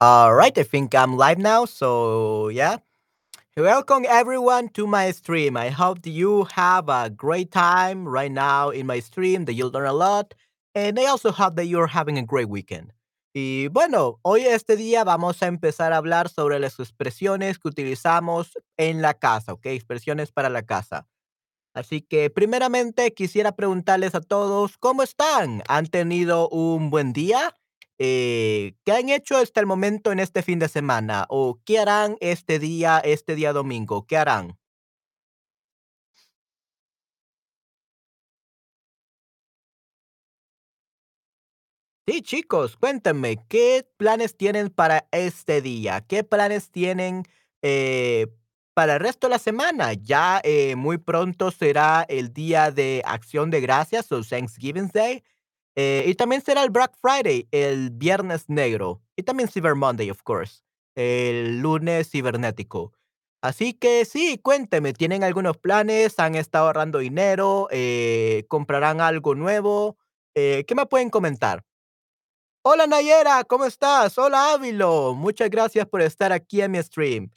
All right, I think I'm live now. So, yeah. Welcome everyone to my stream. I hope you have a great time right now in my stream, that you'll learn a lot. And I also hope that you're having a great weekend. Y bueno, hoy este día vamos a empezar a hablar sobre las expresiones que utilizamos en la casa, ¿ok? Expresiones para la casa. Así que primeramente quisiera preguntarles a todos, ¿cómo están? ¿Han tenido un buen día? Eh, ¿qué han hecho hasta el momento en este fin de semana? ¿O qué harán este día, este día domingo? ¿Qué harán? Sí, chicos, cuéntenme, ¿qué planes tienen para este día? ¿Qué planes tienen eh, para el resto de la semana? Ya eh, muy pronto será el día de Acción de Gracias o Thanksgiving Day. Eh, y también será el Black Friday, el Viernes Negro. Y también Cyber Monday, of course, el lunes cibernético. Así que sí, cuénteme, ¿tienen algunos planes? ¿Han estado ahorrando dinero? Eh, ¿comprarán algo nuevo? Eh, ¿qué me pueden comentar? Hola Nayera, ¿cómo estás? Hola Ávilo, muchas gracias por estar aquí en mi stream.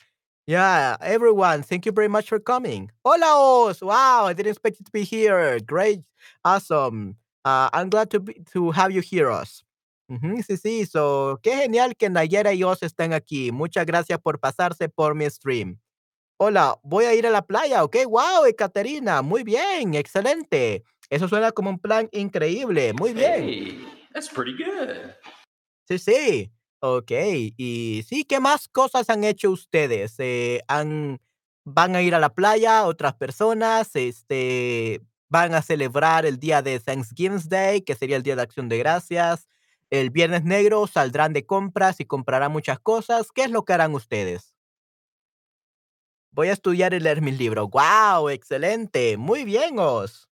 Yeah, everyone, thank you very much for coming. Hola Oz, wow, I didn't expect you to be here. Great, awesome. Uh, I'm glad to be, to have you hear us. Ujú, sí, sí, so, qué genial que Nayera y Oz estén aquí. Muchas gracias por pasarse por mi stream. Hola, voy a ir a la playa, ¿ok? Wow, Ekaterina, muy bien, excelente. Eso suena como un plan increíble, muy bien. Hey, that's pretty good. Sí, sí. Okey. Y sí, ¿qué más cosas han hecho ustedes? Eh, han van a ir a la playa, otras personas, este, van a celebrar el día de Thanksgiving Day, que sería el Día de Acción de Gracias. El Viernes Negro saldrán de compras y comprarán muchas cosas. ¿Qué es lo que harán ustedes? Voy a estudiar y leer mis libros. ¡Guau! Excelente. Muy bien, Oz.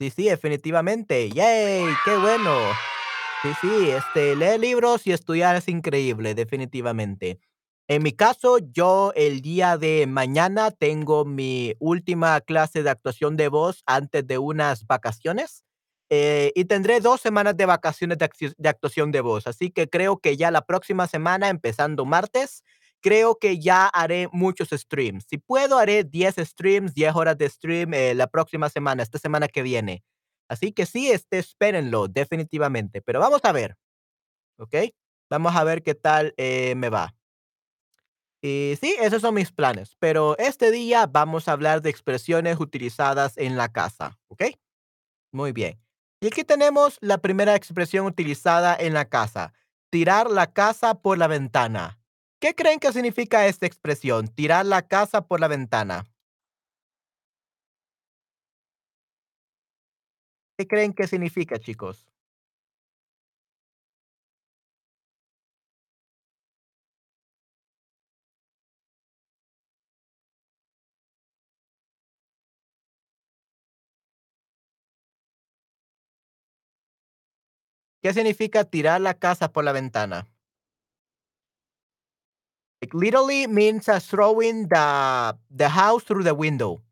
Sí, sí, definitivamente. ¡Yay! ¡Qué bueno! Sí, sí, este, leer libros y estudiar es increíble, definitivamente. En mi caso, yo el día de mañana tengo mi última clase de actuación de voz antes de unas vacaciones, eh, y tendré 2 semanas de vacaciones de de actuación de voz, así que creo que ya la próxima semana, empezando martes, creo que ya haré muchos streams. Si puedo, haré 10 streams, 10 horas de stream, eh, la próxima semana, esta semana que viene. Así que sí, este, espérenlo, definitivamente. Pero vamos a ver, ¿ok? Vamos a ver qué tal, eh, me va. Y sí, esos son mis planes, pero este día vamos a hablar de expresiones utilizadas en la casa, ¿ok? Muy bien. Y aquí tenemos la primera expresión utilizada en la casa, tirar la casa por la ventana. ¿Qué creen que significa esta expresión, tirar la casa por la ventana? ¿Qué creen que significa, chicos? ¿Qué significa tirar la casa por la ventana? Like literally means throwing the the house through the window.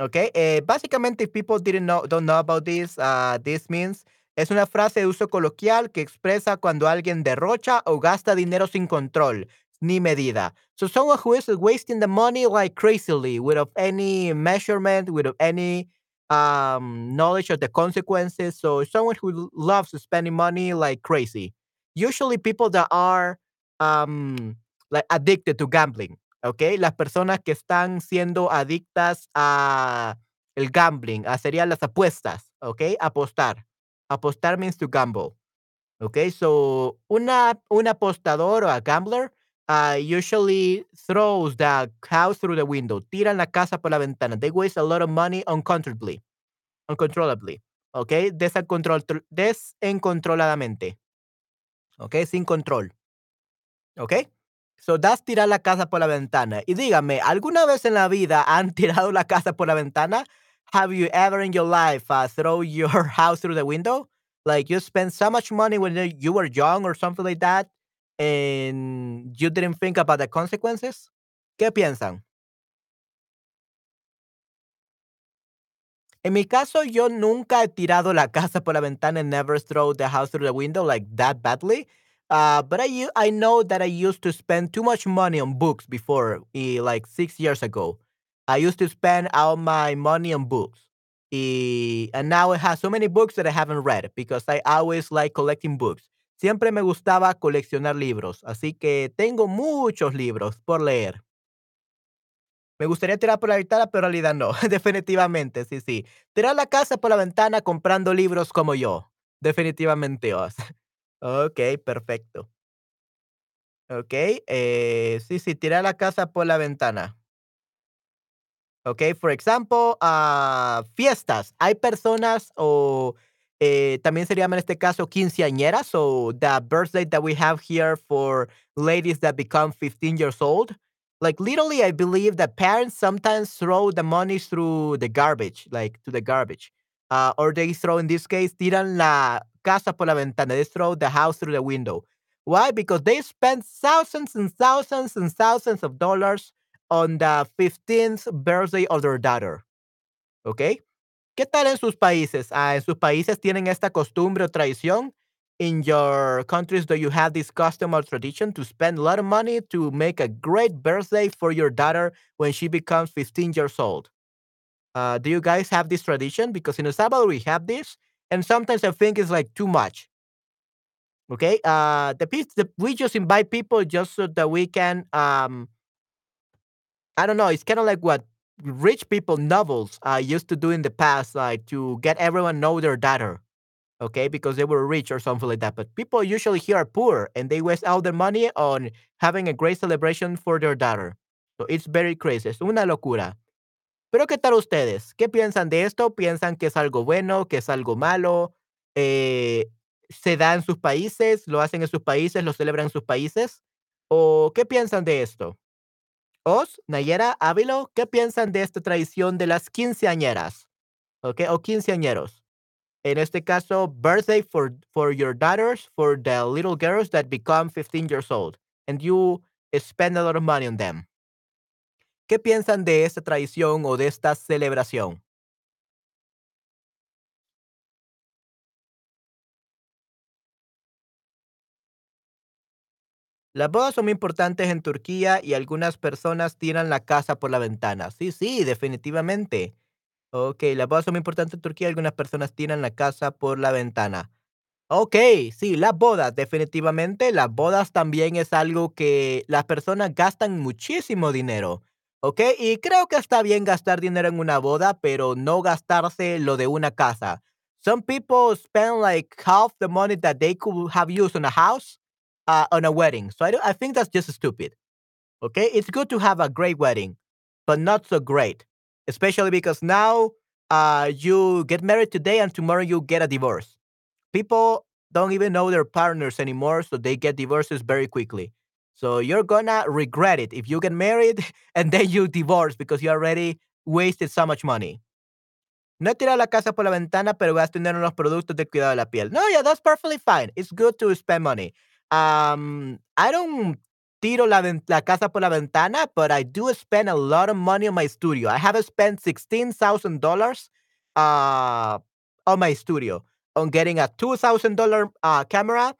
Okay. Eh, básicamente, if people didn't know don't know about this, uh, this means es una frase de uso coloquial que expresa cuando alguien derrocha o gasta dinero sin control ni medida. So someone who is wasting the money like crazily without any measurement, without any um, knowledge of the consequences. So someone who loves spending money like crazy. Usually people that are um, like addicted to gambling, okay? Las personas que están siendo adictas a el gambling, a serían las apuestas, okay? Apostar. Apostar means to gamble, Okay, So, una un apostador o a gambler, uh, usually throws the house through the window, tiran la casa por la ventana. They waste a lot of money uncontrollably, uncontrollably, ¿ok? Desencontroladamente, ¿ok? Sin control, ¿ok? So, that's tirar la casa por la ventana. Y dígame, ¿alguna vez en la vida han tirado la casa por la ventana? Have you ever in your life uh, throw your house through the window? Like you spent so much money when you were young or something like that, and you didn't think about the consequences? ¿Qué piensan? En mi caso, yo nunca he tirado la casa por la ventana and never throw the house through the window like that badly. Uh, but I I know that I used to spend too much money on books before, like six years ago. I used to spend all my money on books. And now I have so many books that I haven't read because I always like collecting books. Siempre me gustaba coleccionar libros, así que tengo muchos libros por leer. Me gustaría tirar por la ventana, pero en realidad no. Definitivamente, sí, sí. Tirar la casa por la ventana comprando libros como yo. Definitivamente, Oz. Okey, perfecto. Okey, eh, sí, sí, tirar la casa por la ventana. Okay, for example, ah, fiestas. Hay personas o eh, también se llama en este caso quinceañeras, so the birthday that we have here for ladies that become 15 years old. Like literally, I believe that parents sometimes throw the money through the garbage, like to the garbage. Uh, or they throw, in this case, tiran la casa por la ventana. They throw the house through the window. Why? Because they spend thousands and thousands and thousands of dollars on the 15th birthday of their daughter. okay ¿Qué tal en sus países? Ah, ¿En sus países tienen esta costumbre o tradición? In your countries, do you have this custom or tradition to spend a lot of money to make a great birthday for your daughter when she becomes 15 years old? Uh, do you guys have this tradition? Because in El Salvador, we have this, and sometimes I think it's like too much. Okay, uh, the, peop- the we just invite people just so that we can um, I don't know. It's kind of like what rich people novels uh, used to do in the past, like to get everyone know their daughter, okay, because they were rich or something like that. But people usually here are poor and they waste all their money on having a great celebration for their daughter. So it's very crazy. Es una locura. Pero ¿qué tal ustedes? ¿Qué piensan de esto? ¿Piensan que es algo bueno, que es algo malo? Eh, ¿Se da en sus países? ¿Lo hacen en sus países? ¿Lo celebran en sus países? ¿O qué piensan de esto? Os, Nayera, Ávilo, ¿qué piensan de esta tradición de las quinceañeras? ¿Ok? O quinceañeros. En este caso, birthday for, for your daughters, for the little girls that become 15 years old, and you spend a lot of money on them. ¿Qué piensan de esta tradición o de esta celebración? Las bodas son muy importantes en Turquía y algunas personas tiran la casa por la ventana. Sí, sí, definitivamente. Ok, las bodas son muy importantes en Turquía algunas personas tiran la casa por la ventana. Ok, sí, las bodas, definitivamente. Las bodas también es algo que las personas gastan muchísimo dinero. Ok, y creo que está bien gastar dinero en una boda, pero no gastarse lo de una casa. Some people spend like half the money that they could have used on a house uh, on a wedding. So I, I think that's just stupid. Okay, it's good to have a great wedding, but not so great, especially because now uh, you get married today and tomorrow you get a divorce people don't even know their partners anymore, so they get divorces very quickly. So you're gonna regret it if you get married and then you divorce because you already wasted so much money. No tirar la casa por la ventana, pero gasto dinero en los productos de cuidado de la piel. No, yeah, that's perfectly fine. It's good to spend money. Um, I don't tiro la, la casa por la ventana, but I do spend a lot of money on my studio. I have spent $16,000 uh, on my studio on getting a $2,000 uh, camera,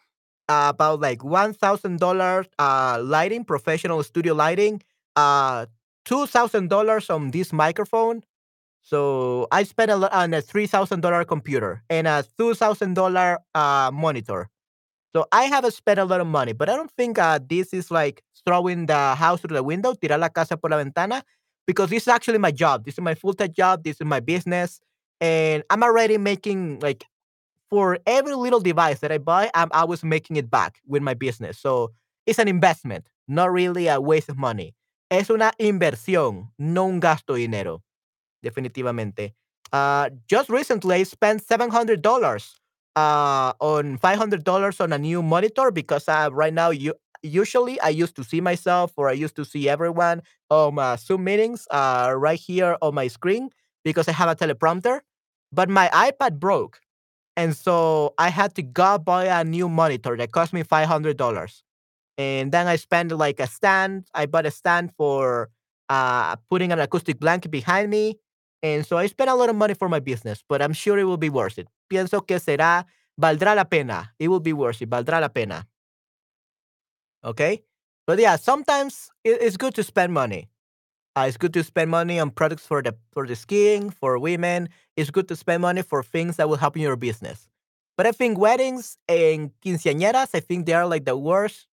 uh, about like $1,000 uh, lighting, professional studio lighting, uh, $2,000 on this microphone. So I spent a lot on a $3,000 computer and a $2,000 uh, monitor. So I have spent a lot of money, but I don't think uh, this is like throwing the house through the window, tirar la casa por la ventana, because this is actually my job. This is my full time job. This is my business. And I'm already making like for every little device that I buy, I'm always making it back with my business. So it's an investment, not really a waste of money. Es una inversión, no un gasto de dinero. Definitivamente. Uh, just recently, I spent $700 uh, on $500 on a new monitor because uh, right now, you usually I used to see myself or I used to see everyone on my Zoom meetings uh, right here on my screen because I have a teleprompter. But my iPad broke. And so I had to go buy a new monitor that cost me $500. And then I spent like a stand. I bought a stand for uh, putting an acoustic blanket behind me. And so I spent a lot of money for my business, but I'm sure it will be worth it. Pienso que será, valdrá la pena. It will be worth it, valdrá la pena. Okay, but yeah, sometimes it's good to spend money. Uh, it's good to spend money on products for the for the skiing for women. It's good to spend money for things that will help in your business. But I think weddings and quinceañeras, I think they are like the worst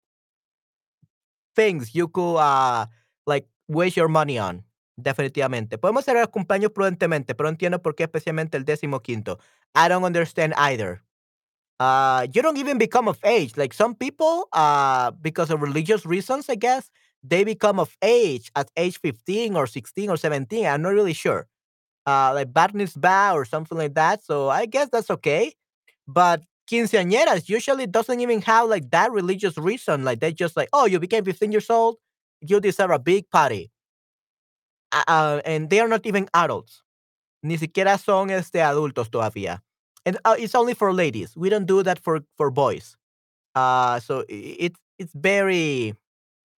things you could uh like waste your money on. Definitivamente. Podemos celebrar cumpleaños prudentemente, pero no entiendo por qué especialmente el décimo quinto. I don't understand either. Uh, you don't even become of age. Like some people, uh, because of religious reasons, I guess, they become of age at age 15 or 16 or 17. I'm not really sure. Uh, like bat mitzvah or something like that. So I guess that's okay. But quinceañeras usually doesn't even have like that religious reason. Like they just like, oh, you became 15 years old, you deserve a big party. Uh, and they are not even adults. Ni siquiera son este adultos todavía. And uh, it's only for ladies. We don't do that for for boys. Uh so it's it's very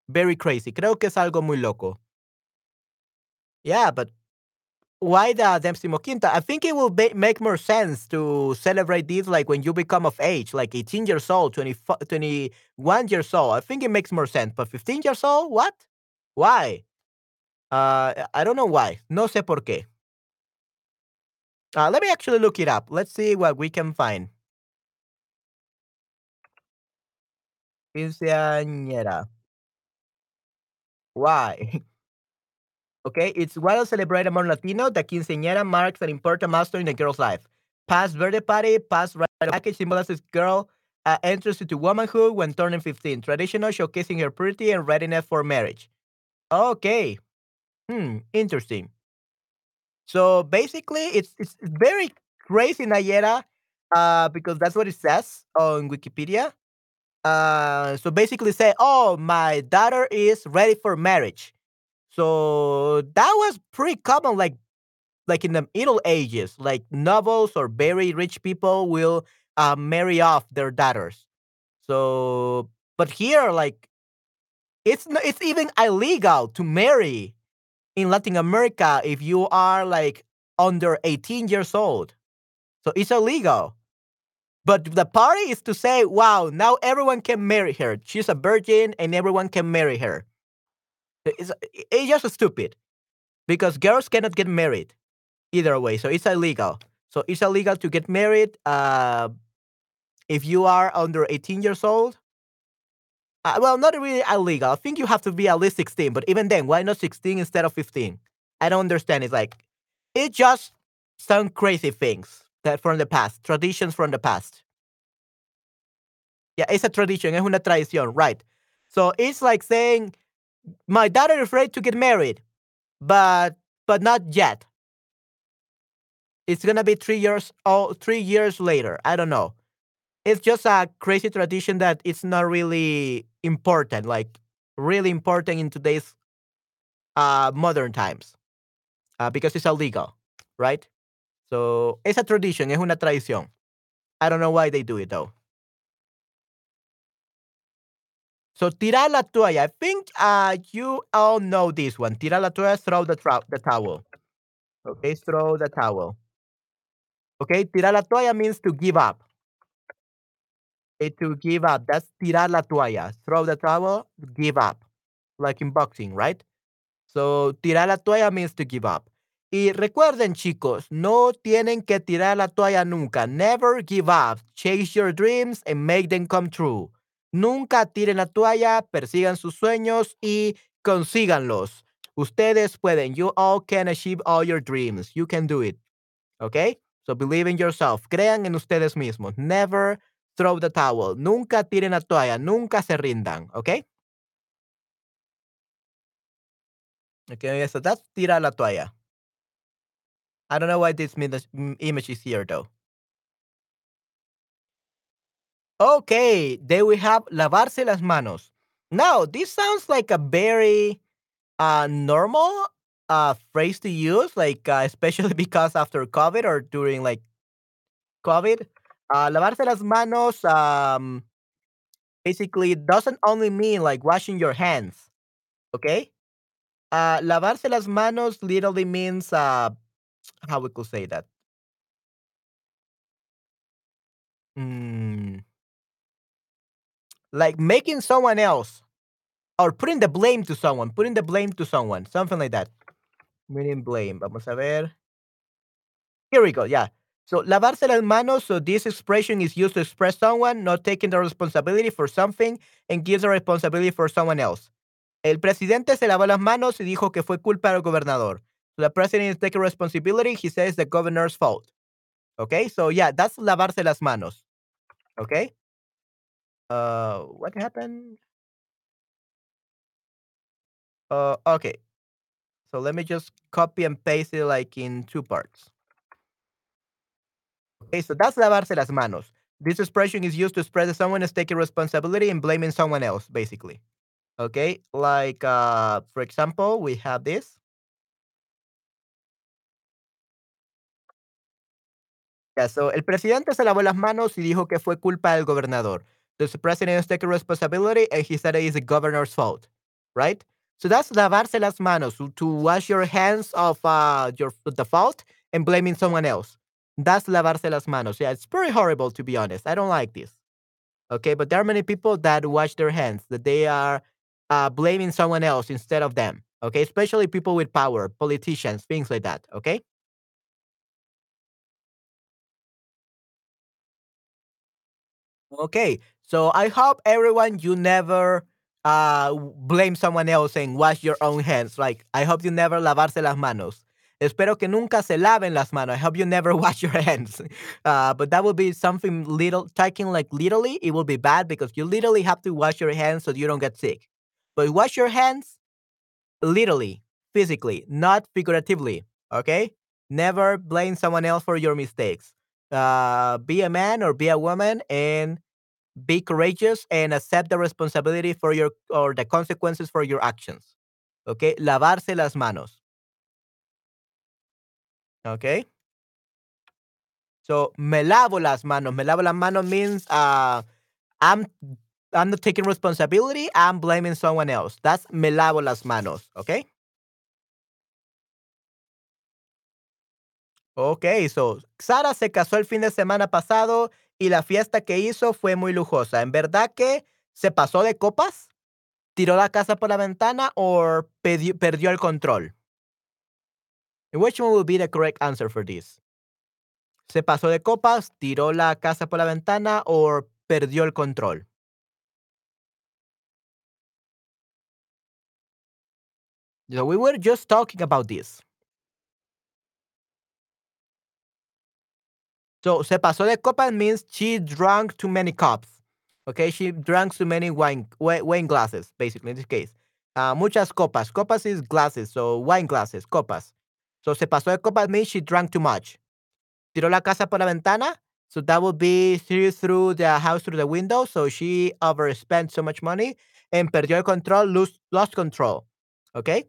very crazy. Creo que es algo muy loco. Yeah, but why the decimoquinta? I think it will ba- make more sense to celebrate this like when you become of age, like 18 years old, 20, 21 years old. I think it makes more sense. But 15 years old, what? Why? Uh, I don't know why. No sé por qué. Uh, let me actually look it up. Let's see what we can find. Quinceañera. Why? Okay, it's well celebrated among Latino. The quinceañera marks an important milestone in a girl's life. Past birthday party, past of package symbolizes girl uh, enters into womanhood when turning 15. Traditional showcasing her purity and readiness for marriage. Okay, hmm, interesting. So basically, it's it's very crazy, Nayera, uh, because that's what it says on Wikipedia. Uh, so basically, say, oh, my daughter is ready for marriage. So that was pretty common, like like in the Middle Ages, like nobles or very rich people will uh, marry off their daughters. So, but here, like it's it's even illegal to marry in Latin America if you are like under 18 years old. So it's illegal. But the party is to say, wow, now everyone can marry her. She's a virgin and everyone can marry her. It's, it's just stupid because girls cannot get married either way. So it's illegal. So it's illegal to get married uh, if you are under 18 years old. Uh, well, not really illegal. I think you have to be at least 16. But even then, why not 16 instead of 15? I don't understand. It's like, it just some crazy things that from the past, traditions from the past. Yeah, it's a tradition, es una tradición, right? So it's like saying, my daughter is ready to get married, but but not yet. It's gonna be three years oh three years later. I don't know. It's just a crazy tradition that it's not really important, like really important in today's uh modern times. Uh, because it's illegal, right? So it's a tradition, es una tradición. I don't know why they do it though. So tirar la toalla. I think uh you all know this one. Tirar la toalla, throw the, the towel. Okay, throw the towel. Okay, tirar la toalla means to give up. Okay, to give up. That's tirar la toalla. Throw the towel, give up. Like in boxing, right? So tirar la toalla means to give up. Y recuerden, chicos, no tienen que tirar la toalla nunca. Never give up. Chase your dreams and make them come true. Nunca tiren la toalla, persigan sus sueños y consíganlos. Ustedes pueden. You all can achieve all your dreams. You can do it. Okay? So believe in yourself. Crean en ustedes mismos. Never throw the towel. Nunca tiren la toalla. Nunca se rindan. Okay? Okay, so that's tirar la toalla. I don't know why this mm, image is here though. Okay, then we have lavarse las manos. Now, this sounds like a very uh, normal uh, phrase to use, like uh, especially because after COVID or during like COVID, uh, lavarse las manos um, basically doesn't only mean like washing your hands. Okay, uh, lavarse las manos literally means uh, how we could say that. Mm, like making someone else or putting the blame to someone, putting the blame to someone, something like that. Meaning blame. Vamos a ver. Here we go. Yeah. So lavarse las manos. So this expression is used to express someone not taking the responsibility for something and gives the responsibility for someone else. El presidente se lavó las manos y dijo que fue culpa del gobernador. So the president is taking responsibility. He says the governor's fault. Okay. So yeah, that's lavarse las manos. Okay. Uh, what happened? Uh, okay. So let me just copy and paste it like in two parts. Okay, so that's lavarse las manos. This expression is used to express that someone is taking responsibility and blaming someone else, basically. Okay, like uh, for example, we have this. Yeah, so el presidente se lavó las manos y dijo que fue culpa del gobernador. The president is taking responsibility and he said it is the governor's fault, right? So that's lavarse las manos, to- to wash your hands of uh, your the fault and blaming someone else. That's lavarse las manos. Yeah, it's pretty horrible to be honest. I don't like this. Okay, but there are many people that wash their hands, that they are uh, blaming someone else instead of them. Okay, especially people with power, politicians, things like that. Okay. Okay, so I hope everyone you never uh blame someone else and wash your own hands. Like I hope you never lavarse las manos. Espero que nunca se laven las manos. I hope you never wash your hands. Uh, but that would be something little taking like literally. It will be bad because you literally have to wash your hands so you don't get sick. But wash your hands literally, physically, not figuratively. Okay? Never blame someone else for your mistakes. Uh, be a man or be a woman and be courageous and accept the responsibility for your or the consequences for your actions. Okay? Lavarse las manos. Okay? So, me lavo las manos. Me lavo las manos means uh, I'm I'm not taking responsibility. I'm blaming someone else. That's me lavo las manos. Okay? Okay, so Sara se casó el fin de semana pasado y la fiesta que hizo fue muy lujosa. ¿En verdad que se pasó de copas? ¿Tiró la casa por la ventana o perdió el control? Which one will be the correct answer for this? ¿Se pasó de copas, tiró la casa por la ventana o perdió el control? So we were just talking about this. So se pasó de copas means she drank too many cups. Okay, she drank too many wine wine glasses, basically in this case. Uh, muchas copas. Copas is glasses, so wine glasses, copas. So se pasó de copas means she drank too much. Tiró la casa por la ventana. So that would be through through the house through the window. So she overspent so much money and perdió el control, lose, lost control. Okay.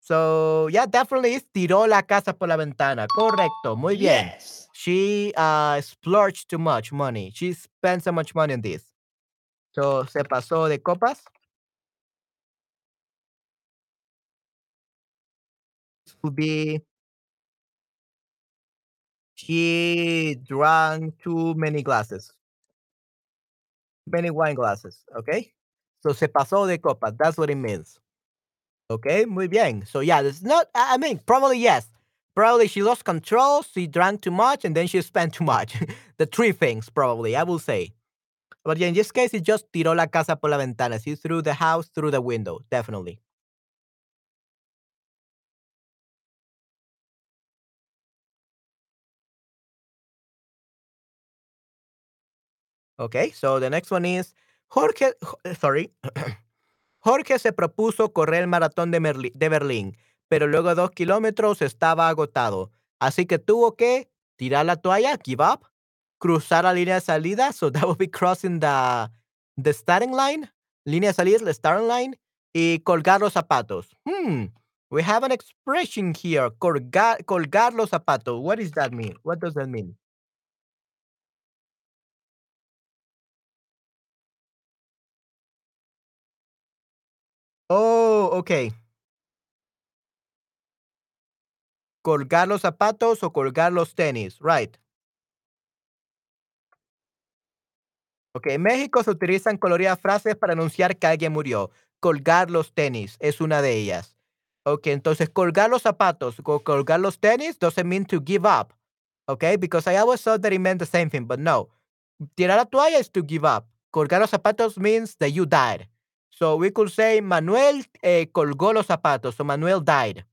So yeah, definitely is tiró la casa por la ventana. Correcto. Muy bien. Yes. She uh splurged too much money. She spent so much money on this. So se pasó de copas. Be she drank too many glasses. Many wine glasses. Okay. So se pasó de copas. That's what it means. Okay, muy bien. So yeah, it's not. I I mean, probably yes. Probably she lost control. She drank too much, and then she spent too much. the three things, probably. I will say. But yeah, in this case, it just tiró la casa por la ventana. She threw the house through the window. Definitely. Okay, so the next one is Jorge. Jo- Sorry. Jorge se propuso correr el maratón de, Berlín, pero luego dos kilómetros estaba agotado. Así que tuvo que tirar la toalla, give up, cruzar la línea de salida, so that would be crossing the, the starting line, línea de salida, the starting line, y colgar los zapatos. Hmm, we have an expression here, colgar, colgar los zapatos. What does that mean? What does that mean? Oh, okay. Colgar los zapatos o colgar los tenis, right. Ok, en México se utilizan coloridas frases para anunciar que alguien murió. Colgar los tenis es una de ellas. Ok, entonces colgar los zapatos, co- colgar los tenis doesn't mean to give up. Okay, because I always thought that it meant the same thing, but no. Tirar la toalla is to give up. Colgar los zapatos means that you died. So we could say Manuel eh, colgó los zapatos, so Manuel died.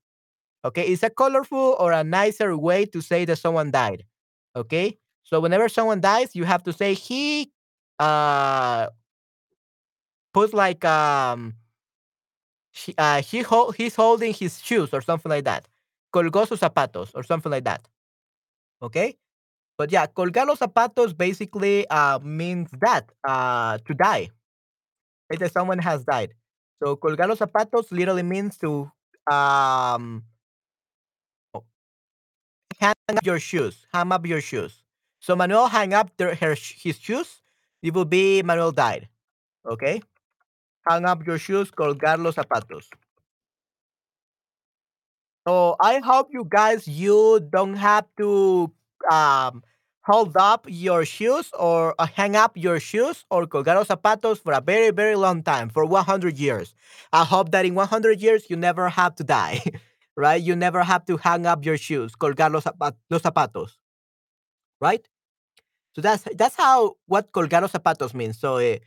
Okay, it's a colorful or a nicer way to say that someone died. Okay, so whenever someone dies, you have to say he uh put like um he, uh, he hold, he's holding his shoes or something like that. Colgó sus zapatos or something like that. Okay, but yeah, colgar los zapatos basically uh means that uh to die. That someone has died. So colgar los zapatos literally means to um hang up your shoes. Hang up your shoes. So Manuel hang up their, her, his shoes. It will be Manuel died. Okay. Hang up your shoes. Colgar los zapatos. So I hope you guys you don't have to um hold up your shoes or uh, hang up your shoes or colgar los zapatos for a very very long time for 100 years. I hope that in 100 years you never have to die, right? You never have to hang up your shoes, colgar los, los zapatos, right? So that's that's how what colgar los zapatos means. So uh,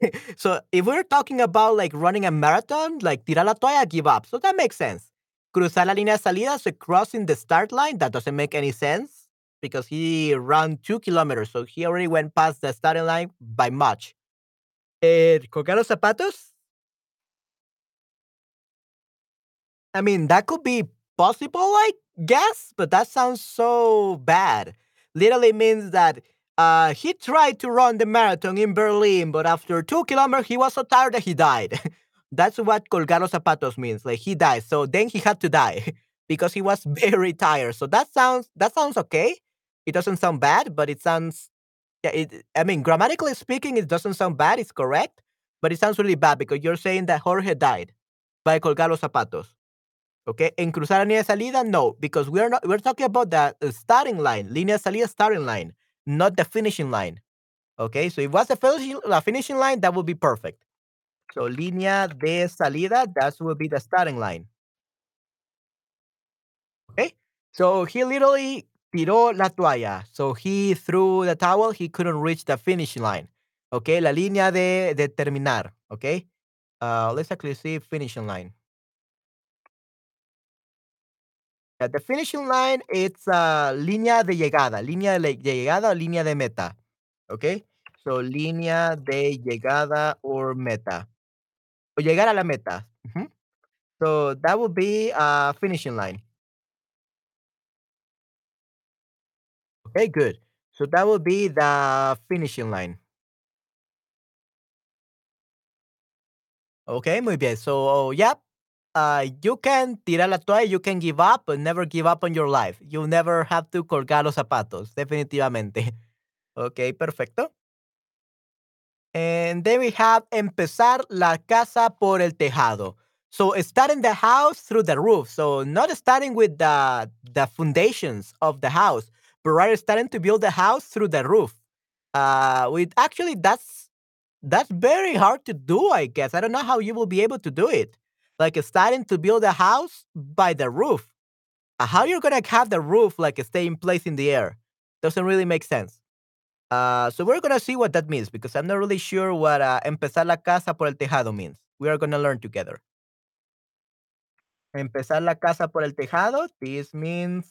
so if we're talking about like running a marathon, like tirar la toalla, give up. So that makes sense. Cruzar la línea de salida, so crossing the start line, that doesn't make any sense because he ran two kilometers, so he already went past the starting line by much. Colgar los zapatos? I mean, that could be possible, I guess, but that sounds so bad. Literally means that uh, he tried to run the marathon in Berlin, but after two kilometers, he was so tired that he died. That's what colgar zapatos means. Like he died, so then he had to die because he was very tired. So that sounds that sounds okay. It doesn't sound bad, but it sounds. Yeah, it, I mean, grammatically speaking, it doesn't sound bad. It's correct, but it sounds really bad because you're saying that Jorge died by colgar los zapatos. Okay, en cruzar la línea de salida, no, because we're not we're talking about the starting line, línea de salida starting line, not the finishing line. Okay, so if it was the finishing, the finishing line, that would be perfect. So línea de salida, that will be the starting line. Okay, so he literally tiró la toalla. So he threw the towel, he couldn't reach the finishing line. Okay, la línea de, de terminar. Okay, uh, let's actually see finishing line. The finishing line, it's uh, línea de llegada, línea de, le- de llegada o línea de meta. Okay, so línea de llegada or meta. O llegar a la meta. So that would be a finishing line. Okay, good. So that will be the finishing line. Okay, muy bien. So, yeah, uh, you can tirar la toalla, you can give up, but never give up on your life. You never have to colgar los zapatos, definitivamente. Okay, perfecto. And then we have empezar la casa por el tejado. So starting the house through the roof. So not starting with the the foundations of the house, but rather starting to build the house through the roof. Uh, with actually that's that's very hard to do. I guess I don't know how you will be able to do it. Like starting to build a house by the roof. Uh, How you're gonna have the roof like stay in place in the air? Doesn't really make sense. Uh, so we're gonna see what that means because I'm not really sure what uh, empezar la casa por el tejado means. We are gonna learn together. Empezar la casa por el tejado. This means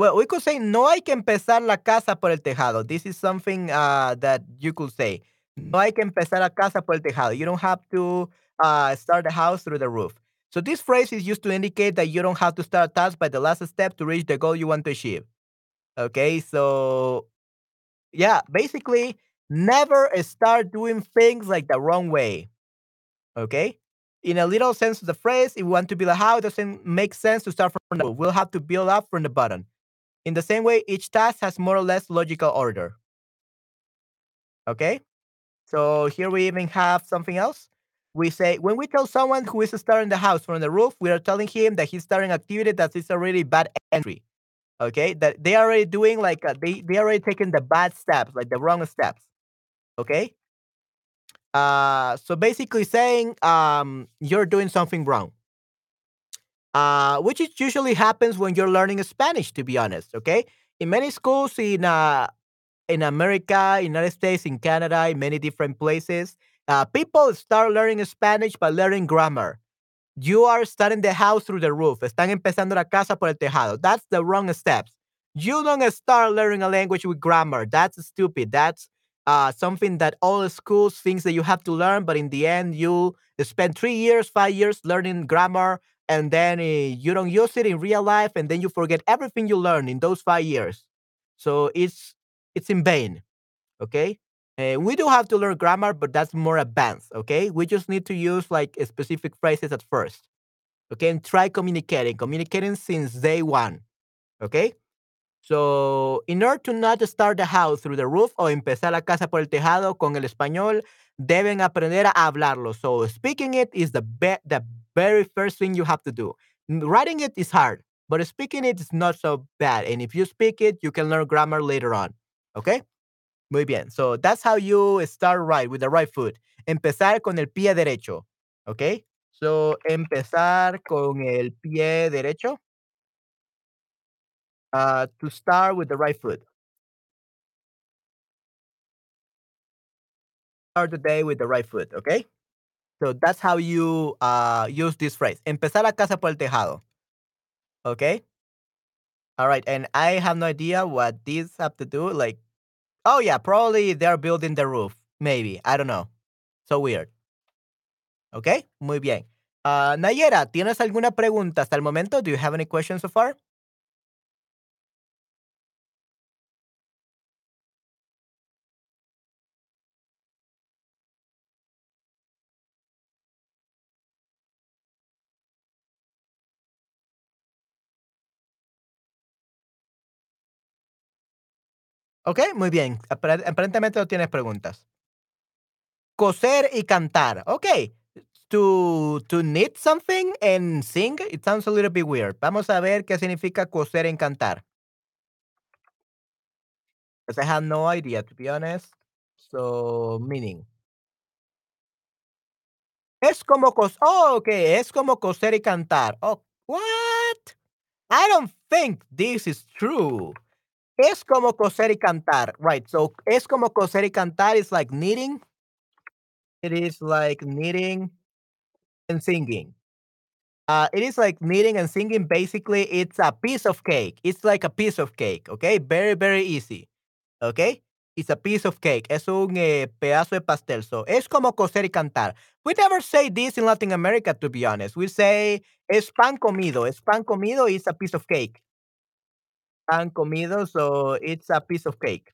well, we could say no hay que empezar la casa por el tejado. This is something uh, that you could say. No hay que empezar la casa por el tejado. You don't have to uh, start the house through the roof. So this phrase is used to indicate that you don't have to start a task by the last step to reach the goal you want to achieve. Okay, so yeah, basically, never start doing things like the wrong way. Okay? In a little sense of the phrase, if we want to build a house, it doesn't make sense to start from the top. We'll have to build up from the bottom. In the same way, each task has more or less logical order. Okay? So here we even have something else. We say when we tell someone who is starting the house from the roof, we are telling him that he's starting activity that is already bad entry. Okay, that they are already doing like uh, they they already taking the bad steps, like the wrong steps. Okay. Uh, so basically saying um you're doing something wrong. Uh, which it usually happens when you're learning Spanish, to be honest. Okay, in many schools in uh in America, United States, in Canada, in many different places, uh, people start learning Spanish by learning grammar. You are starting the house through the roof. Están empezando la casa por el tejado. That's the wrong steps. You don't start learning a language with grammar. That's stupid. That's uh, something that all schools thinks that you have to learn, but in the end, you spend three years, five years learning grammar, and then uh, you don't use it in real life, and then you forget everything you learned in those five years. So it's it's in vain. Okay. Uh, we do have to learn grammar, but that's more advanced. Okay. We just need to use like specific phrases at first. Okay. And try communicating, communicating since day one. Okay. So, in order to not start the house through the roof o empezar la casa por el tejado con el español, deben aprender a hablarlo. So, speaking it is the be- the very first thing you have to do. Writing it is hard, but speaking it is not so bad. And if you speak it, you can learn grammar later on. Okay? Muy bien. So that's how you start right with the right foot. Empezar con el pie derecho. Okay? So empezar con el pie derecho. Uh, to start with the right foot. Start the day with the right foot, okay? So that's how you uh, use this phrase. Empezar la casa por el tejado. Okay? All right. And I have no idea what these have to do. Like, oh, yeah, probably they're building the roof. Maybe. I don't know. So weird. Okay? Muy bien. Uh, Nayera, ¿tienes alguna pregunta hasta el momento? Do you have any questions so far? Ok, muy bien. Apar- Aparentemente no tienes preguntas. Coser y cantar. Ok. To, to knit something and sing, it sounds a little bit weird. Vamos a ver qué significa coser y cantar. I have no idea, to be honest. So, meaning. Es como cos... Oh, ok. Es como coser y cantar. Oh, what? I don't think this is true. Es como coser y cantar. Right. So, es como coser y cantar is like knitting. It is like knitting and singing. Uh, it is like knitting and singing. Basically, it's a piece of cake. It's like a piece of cake. Okay. Very, very easy. Okay. It's a piece of cake. Es un eh, pedazo de pastel. So, es como coser y cantar. We never say this in Latin America, to be honest. We say es pan comido. Es pan comido is a piece of cake. Comido. So, it's a piece of cake.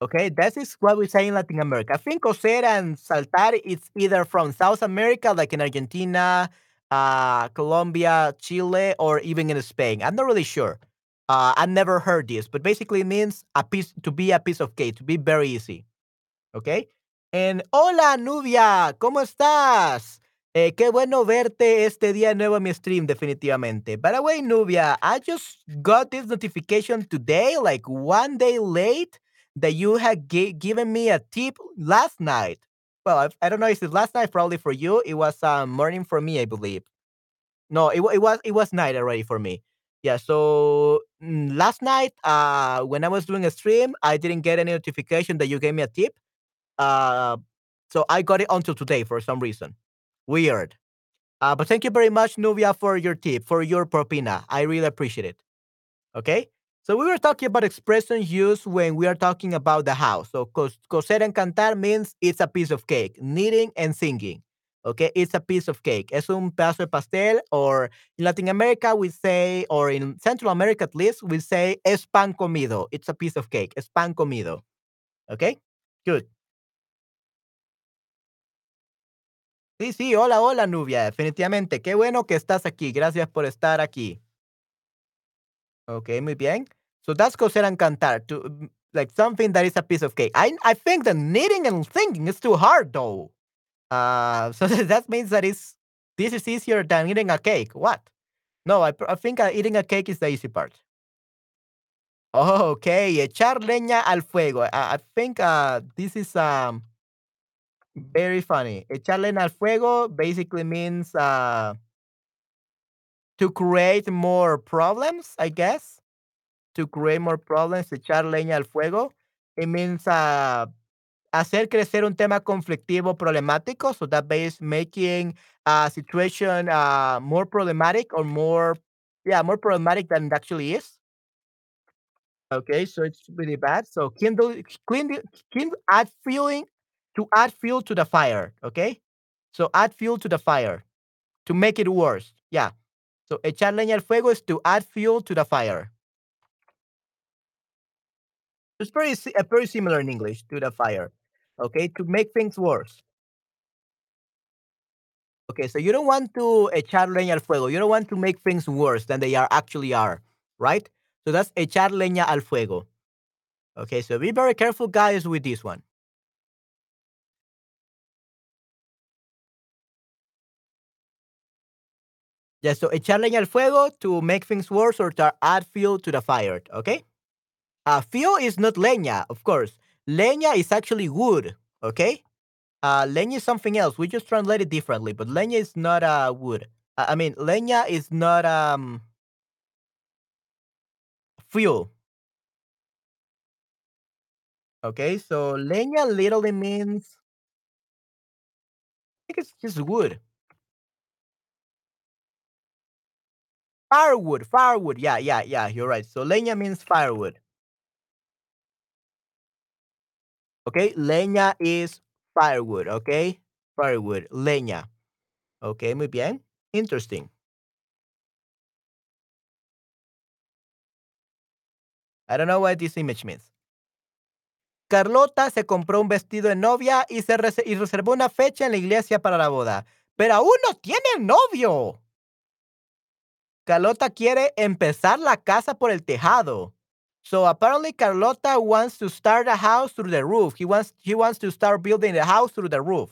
Okay, that is what we say in Latin America. I think coser and saltar it's either from South America, like in Argentina, uh, Colombia, Chile, or even in Spain. I'm not really sure. Uh, I've never heard this, but basically it means a piece to be a piece of cake, to be very easy. Okay. And hola Nubia, ¿cómo estás? Eh, qué bueno verte este día nuevo en mi stream, definitivamente. By the way, Nubia, I just got this notification today, like one day late, that you had gi- given me a tip last night. Well, I, I don't know if it's last night, probably for you. It was uh, morning for me, I believe. No, it, it was it was night already for me. Yeah. So mm, last night, uh, when I was doing a stream, I didn't get any notification that you gave me a tip. Uh, so I got it until today for some reason. Weird. Uh, but thank you very much, Nubia, for your tip, for your propina. I really appreciate it. Okay. So we were talking about expressions used when we are talking about the house. So cos- coser and cantar means it's a piece of cake. Knitting and singing. Okay, it's a piece of cake. Es un pedazo de pastel. Or in Latin America, we say, or in Central America at least, we say es pan comido. It's a piece of cake. Es pan comido. Okay, good. Sí, sí, hola, hola, Nubia. Definitivamente. Qué bueno que estás aquí. Gracias por estar aquí. Ok, muy bien. So that's coser and cantar, to mm, like something that is a piece of cake. I I think the knitting and singing is too hard though. Uh, so that means that it's This is easier than eating a cake. What? No, I, I think uh, eating a cake is the easy part. Oh, okay. Echar leña al fuego. I think uh, this is um very funny. Echar leña al fuego basically means uh, to create more problems, I guess. To create more problems, echar leña al fuego. It means uh, hacer crecer un tema conflictivo problemático. So that means making a situation uh, more problematic or more, yeah, more problematic than it actually is. Okay, so it's really bad. So kindle, kindle, kindle, add fueling to add fuel to the fire. Okay, so add fuel to the fire to make it worse. Yeah. So echar leña al fuego is to add fuel to the fire. It's very uh, very similar in English to the fire. Okay, to make things worse. Okay, so you don't want to echar leña al fuego. You don't want to make things worse than they are actually are, right? So that's echar leña al fuego. Okay, so be very careful, guys, with this one. Yeah, so echar leña al fuego to make things worse or to add fuel to the fire. Okay. Uh, fuel is not leña, of course. Leña is actually wood. Okay. Uh, leña is something else. We just translate it differently, but leña is not uh, wood. Uh, I mean, leña is not um fuel. Okay, so leña literally means I think it's just wood. Firewood, firewood. Yeah, yeah, yeah. You're right. So leña means firewood. Okay, leña is firewood. Okay, firewood, leña. Okay, muy bien. Interesting. I don't know what this image means. Carlota se compró un vestido de novia y, se y reservó una fecha en la iglesia para la boda. Pero aún no tiene novio. Carlota quiere empezar la casa por el tejado. So apparently Carlota wants to start a house through the roof. He wants he wants to start building the house through the roof.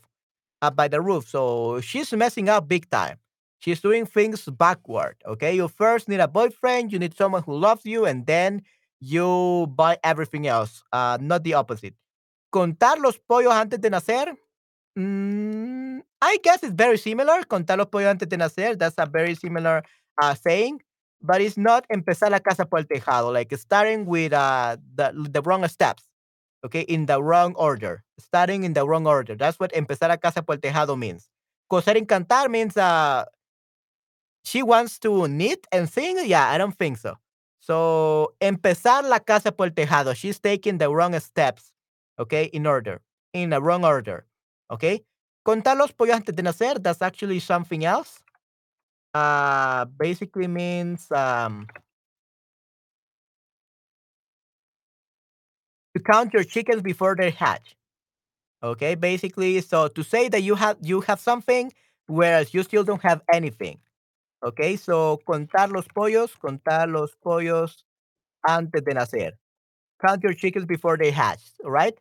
Uh, by the roof. So she's messing up big time. She's doing things backward. Okay. You first need a boyfriend, you need someone who loves you, and then you buy everything else. Uh, not the opposite. Contar los pollos antes de nacer. Mm, I guess it's very similar. Contar los pollos antes de nacer. That's a very similar uh, saying, but it's not empezar la casa por el tejado. Like starting with uh, the the wrong steps. Okay, in the wrong order. Starting in the wrong order. That's what empezar la casa por el tejado means. Coser en cantar means uh, she wants to knit and sing. Yeah, I don't think so. So, empezar la casa por el tejado. She's taking the wrong steps. Okay, in order. In the wrong order. Okay. Contar los pollos antes de nacer. That's actually something else. Uh, basically means um, to count your chickens before they hatch. Okay, basically, so to say that you have you have something whereas you still don't have anything. Okay, so contar los pollos, contar los pollos antes de nacer. Count your chickens before they hatch, right?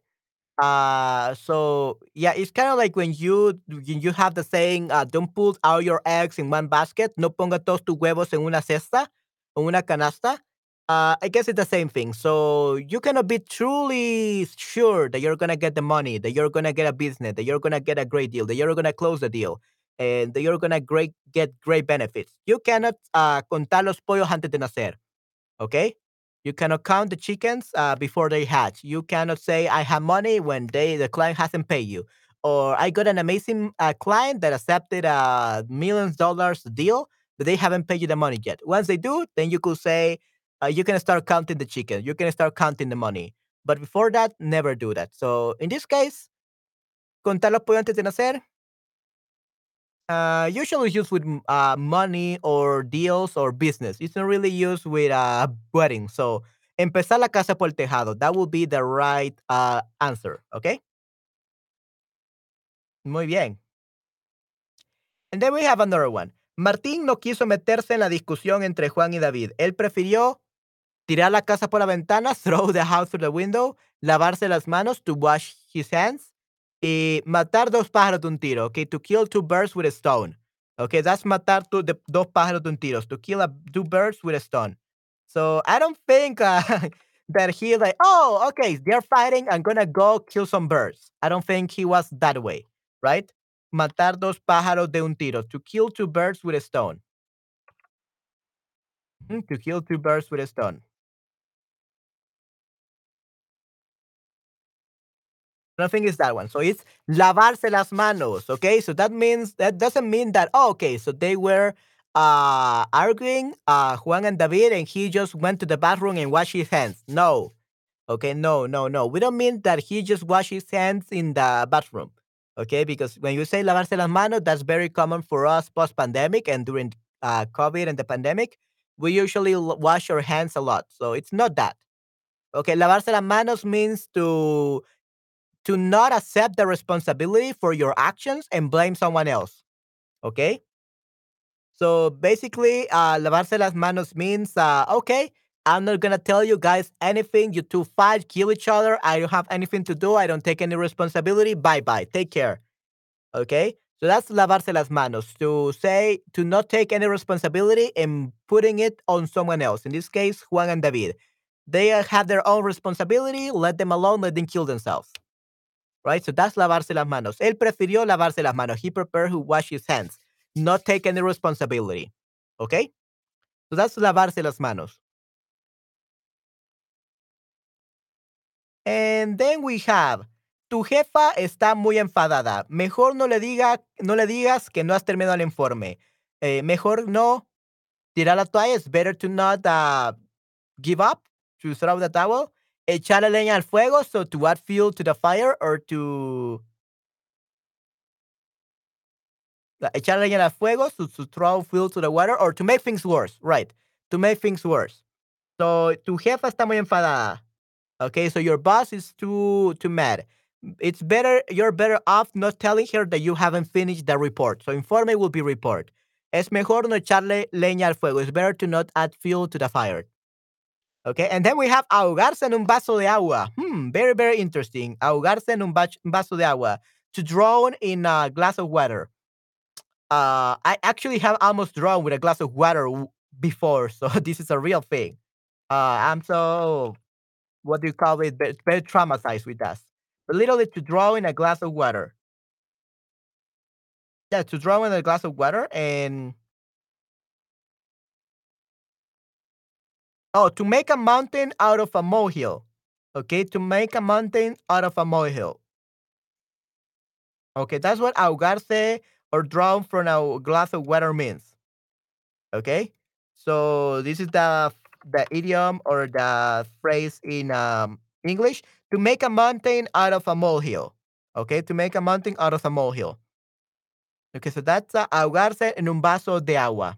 Uh so yeah, it's kind of like when you when you have the saying, uh, don't put all your eggs in one basket, no ponga todos tus huevos en una cesta o una canasta. Uh, I guess it's the same thing. So you cannot be truly sure that you're gonna get the money, that you're gonna get a business, that you're gonna get a great deal, that you're gonna close the deal, and that you're gonna great get great benefits. You cannot uh, contar los pollos antes de nacer. Okay, you cannot count the chickens uh, before they hatch. You cannot say I have money when they the client hasn't paid you, or I got an amazing uh, client that accepted a millions dollars deal, but they haven't paid you the money yet. Once they do, then you could say uh, you can start counting the chicken. You can start counting the money. But before that, never do that. So in this case, contar los pollos antes de nacer. Uh, usually used with m- uh, money or deals or business. It's not really used with uh, wedding. So, empezar la casa por el tejado. That would be the right uh, answer. Okay. Muy bien. And then we have another one. Martín no quiso meterse en la discusión entre Juan y David. Él prefirió tirar la casa por la ventana, throw the house through the window, lavarse las manos, to wash his hands, y matar dos pájaros de un tiro, okay, to kill two birds with a stone. Okay, that's matar tu de, dos pájaros de un tiro. To kill a, two birds with a stone. So I don't think uh, that he like, oh, okay, they're fighting. I'm gonna go kill some birds. I don't think he was that way, right? Matar dos pájaros de un tiro. To kill two birds with a stone. Hmm, to kill two birds with a stone. Nothing is that one. So it's lavarse las manos. Okay. So that means that doesn't mean that, oh, okay. So they were uh arguing, uh Juan and David, and he just went to the bathroom and washed his hands. No. Okay, no, no, no. We don't mean that he just washed his hands in the bathroom. Okay, because when you say lavarse las manos, that's very common for us post pandemic and during uh, COVID and the pandemic. We usually wash our hands a lot. So it's not that. Okay, lavarse las manos means to to not accept the responsibility for your actions and blame someone else. Okay? So basically, uh, lavarse las manos means, uh, okay, I'm not gonna tell you guys anything. You two fight, kill each other. I don't have anything to do. I don't take any responsibility. Bye bye. Take care. Okay? So that's lavarse las manos to say, to not take any responsibility and putting it on someone else. In this case, Juan and David. They have their own responsibility. Let them alone. Let them kill themselves right? So that's lavarse las manos. Él prefirió lavarse las manos. He preferred to wash his hands, not take any responsibility. Okay? So that's lavarse las manos. And then we have, tu jefa está muy enfadada. Mejor no le, diga, no le digas que no has terminado el informe. Eh, mejor no tirar la toalla. It's better to not uh, give up, to throw the towel echarle leña al fuego, so to add fuel to the fire or to echarle leña al fuego, so to throw fuel to the water or to make things worse, right? To make things worse. So tu jefa está muy enfadada. Okay, so your boss is too too mad. It's better you're better off not telling her that you haven't finished the report. So informe will be report. Es mejor no echarle leña al fuego. It's better to not add fuel to the fire. Okay, and then we have ahogarse en un vaso de agua. Hmm, very, very interesting. Ahogarse en un vaso de agua. To drown in a glass of water. Uh, I actually have almost drowned with a glass of water before, so this is a real thing. Uh, I'm so, what do you call it? Very, very traumatized with that. But literally to drown in a glass of water. Yeah, to drown in a glass of water and Oh, to make a mountain out of a molehill. Okay, to make a mountain out of a molehill. Okay, that's what ahogarse or drown from a glass of water means. Okay, so this is the the idiom or the phrase in um, English to make a mountain out of a molehill. Okay, to make a mountain out of a molehill. Okay, so that's uh, ahogarse en un vaso de agua.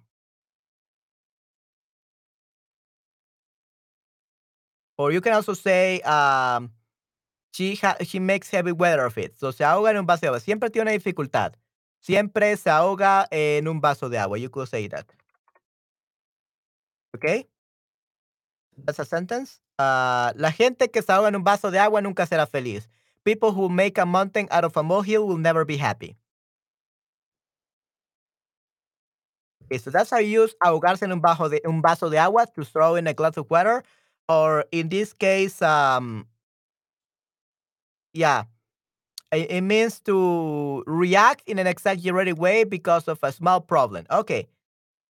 Or you can also say, um, she, makes heavy weather of it. So se ahoga en un vaso de agua. Siempre tiene una dificultad. Siempre se ahoga en un vaso de agua. You could say that. Okay? That's a sentence. Uh, la gente que se ahoga en un vaso de agua nunca será feliz. People who make a mountain out of a molehill will never be happy. Okay, so that's how you use ahogarse en un, bajo de, un vaso de agua to throw in a glass of water or in this case, um, yeah, it, it means to react in an exaggerated way because of a small problem. Okay.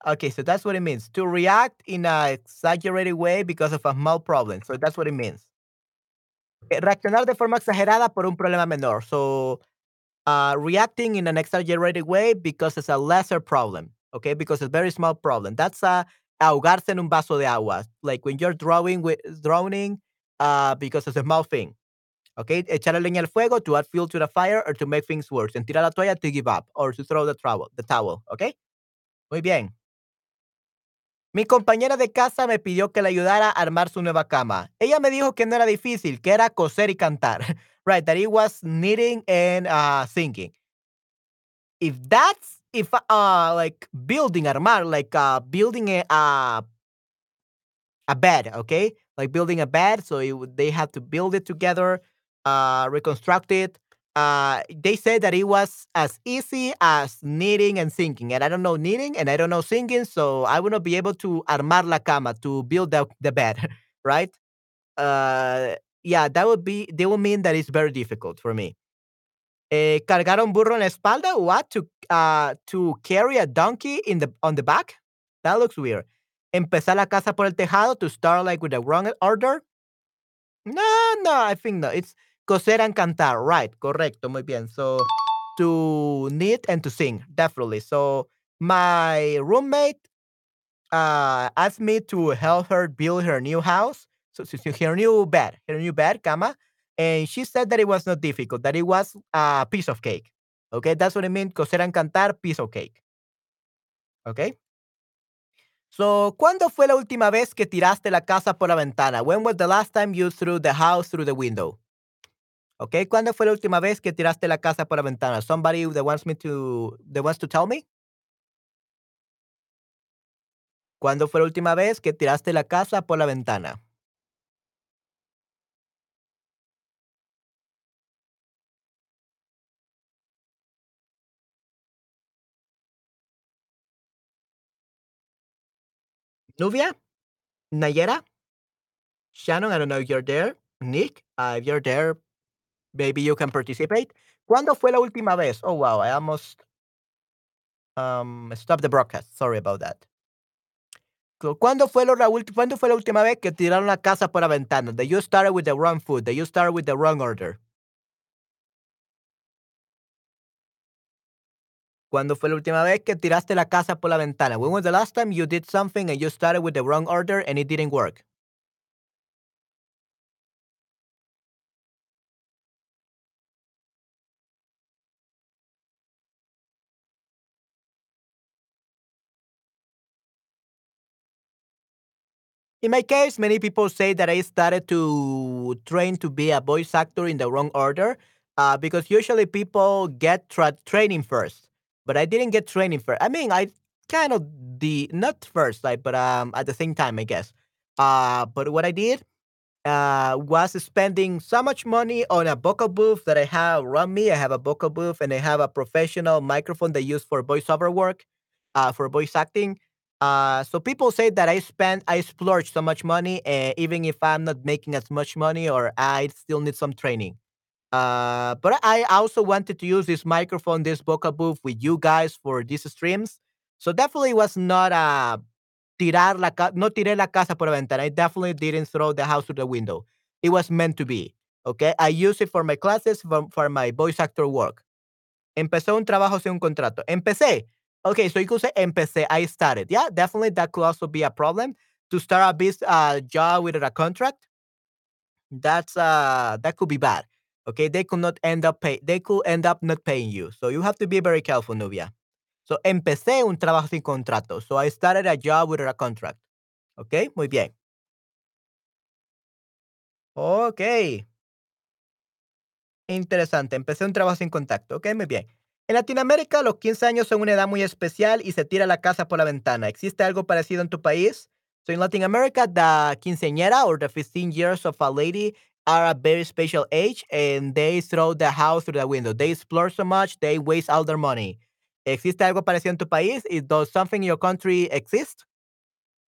Okay, so that's what it means. To react in an exaggerated way because of a small problem. So that's what it means. Reaccionar de forma exagerada por un problema menor. So uh, reacting in an exaggerated way because it's a lesser problem. Okay, because it's a very small problem. That's a ahogarse en un vaso de agua. Like when you're drowning, with, drowning uh, because of a small thing. Okay, echarle leña al fuego to add fuel to the fire or to make things worse. En tirar la toalla to give up or to throw the towel. The towel. Okay. Muy bien. Mi compañera de casa me pidió que le ayudara a armar su nueva cama. Ella me dijo que no era difícil, que era coser y cantar. right, that it was knitting and uh, singing. If that's if uh like building armar like uh building a uh, a bed okay like building a bed so it, they have to build it together uh reconstruct it uh, they said that it was as easy as knitting and singing. And I don't know knitting and I don't know singing, so I would not be able to armar la cama, to build the, the bed, right? Uh, yeah, that would be, they will mean that it's very difficult for me. Eh, cargar un burro en la espalda? What? To, uh, to carry a donkey in the, on the back? That looks weird. Empezar la casa por el tejado to start like with the wrong order? No, no, I think no. It's coser and cantar. Right, correcto, muy bien. So, to knit and to sing, definitely. So, my roommate uh, asked me to help her build her new house. So, so her new bed, her new bed, cama. And she said that it was not difficult, that it was a piece of cake. Okay, that's what I mean. Coser and cantar, piece of cake. Okay. So, ¿cuándo fue la última vez que tiraste la casa por la ventana? When was the last time you threw the house through the window? Okay, ¿cuándo fue la última vez que tiraste la casa por la ventana? Somebody that wants me to that wants to tell me? ¿Cuándo fue la última vez que tiraste la casa por la ventana? Nubia? Nayera? Shannon, I don't know if you're there. Nick, uh, if you're there, maybe you can participate. ¿Cuándo fue la última vez? Oh, wow, I almost um, stopped the broadcast. Sorry about that. Cu- ¿Cuándo fue, la ¿Cuándo fue la última vez que tiraron la casa por la ventana? That you started with the wrong food, that you started with the wrong order. ¿Cuándo fue la última vez que tiraste la casa por la ventana? When was the last time you did something and you started with the wrong order and it didn't work? In my case, many people say that I started to train to be a voice actor in the wrong order uh, because usually people get tra- training first, but I didn't get training first. I mean, I kind of the not first, like, but um, at the same time, I guess. Uh, but what I did uh, was spending so much money on a vocal booth that I have around me. I have a vocal booth and I have a professional microphone they use for voiceover work, uh, for voice acting. Uh, so people say that I spend, I splurge so much money, uh, even if I'm not making as much money or I still need some training. Uh, but I also wanted to use this microphone, this vocal booth with you guys for these streams. So definitely was not a tirar la no tiré la casa por la ventana. I definitely didn't throw the house through the window. It was meant to be. Okay, I use it for my classes, for, for my voice actor work. Empecé un trabajo sin un contrato. Empecé. Okay, so you could say empecé. I started. Yeah, definitely that could also be a problem to start a business uh, job without a contract. That's uh that could be bad. Okay, they could not end up pay. They could end up not paying you. So you have to be very careful, Nubia. So empecé un trabajo sin contrato. So I started a job without a contract. Okay, muy bien. Ok. Interesante. Empecé un trabajo sin contacto. Ok, muy bien. En Latinoamérica, los 15 años son una edad muy especial y se tira la casa por la ventana. ¿Existe algo parecido en tu país? So in Latin America, the quinceañera or the 15 years of a lady are a very special age and they throw the house through the window. They explore so much, they waste all their money. ¿Existe algo parecido en tu país? Does something in your country exist?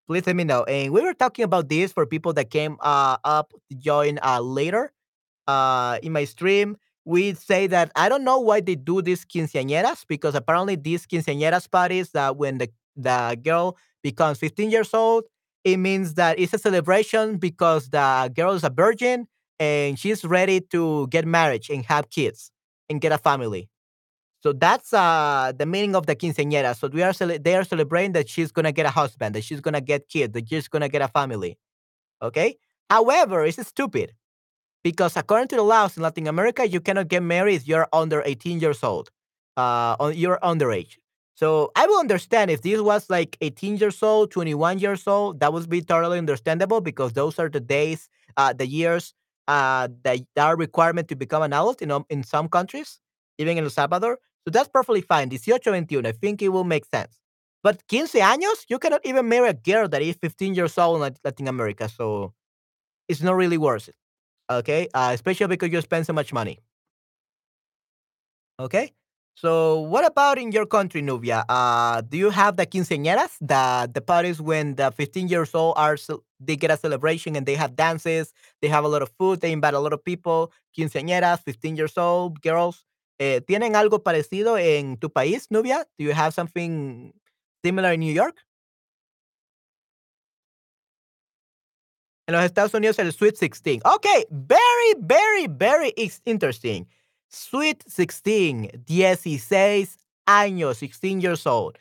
please let me know. And we were talking about this for people that came uh, up to join uh, later uh, in my stream. We say that I don't know why they do these quinceañeras because apparently these quinceañeras parties that when the the girl becomes 15 years old, it means that it's a celebration because the girl is a virgin and she's ready to get married and have kids and get a family. So that's uh the meaning of the quinceañera. So we are they are celebrating that she's gonna get a husband, that she's gonna get kids, that she's gonna get a family. Okay. However, it's stupid because according to the laws in Latin America, you cannot get married if you're under 18 years old. Uh, you're underage. So I will understand if this was like 18 years old, 21 years old. That would be totally understandable because those are the days, uh, the years uh, that are requirement to become an adult in um, in some countries, even in El Salvador. So that's perfectly fine. 18, 21. I think it will make sense. But 15 años, you cannot even marry a girl that is 15 years old in Latin America. So it's not really worth it. Okay, uh, especially because you spend so much money. Okay. So what about in your country, Nubia? Uh, do you have the quinceañeras, the the parties when the 15 years old are they get a celebration and they have dances, they have a lot of food, they invite a lot of people, quinceañeras, 15 years old girls. Eh, ¿Tienen algo parecido en tu país, Nubia? Do you have something similar in New York? En los Estados Unidos el Sweet 16. Okay, very, very, very interesting. Sweet 16, 16 años, 16 years old.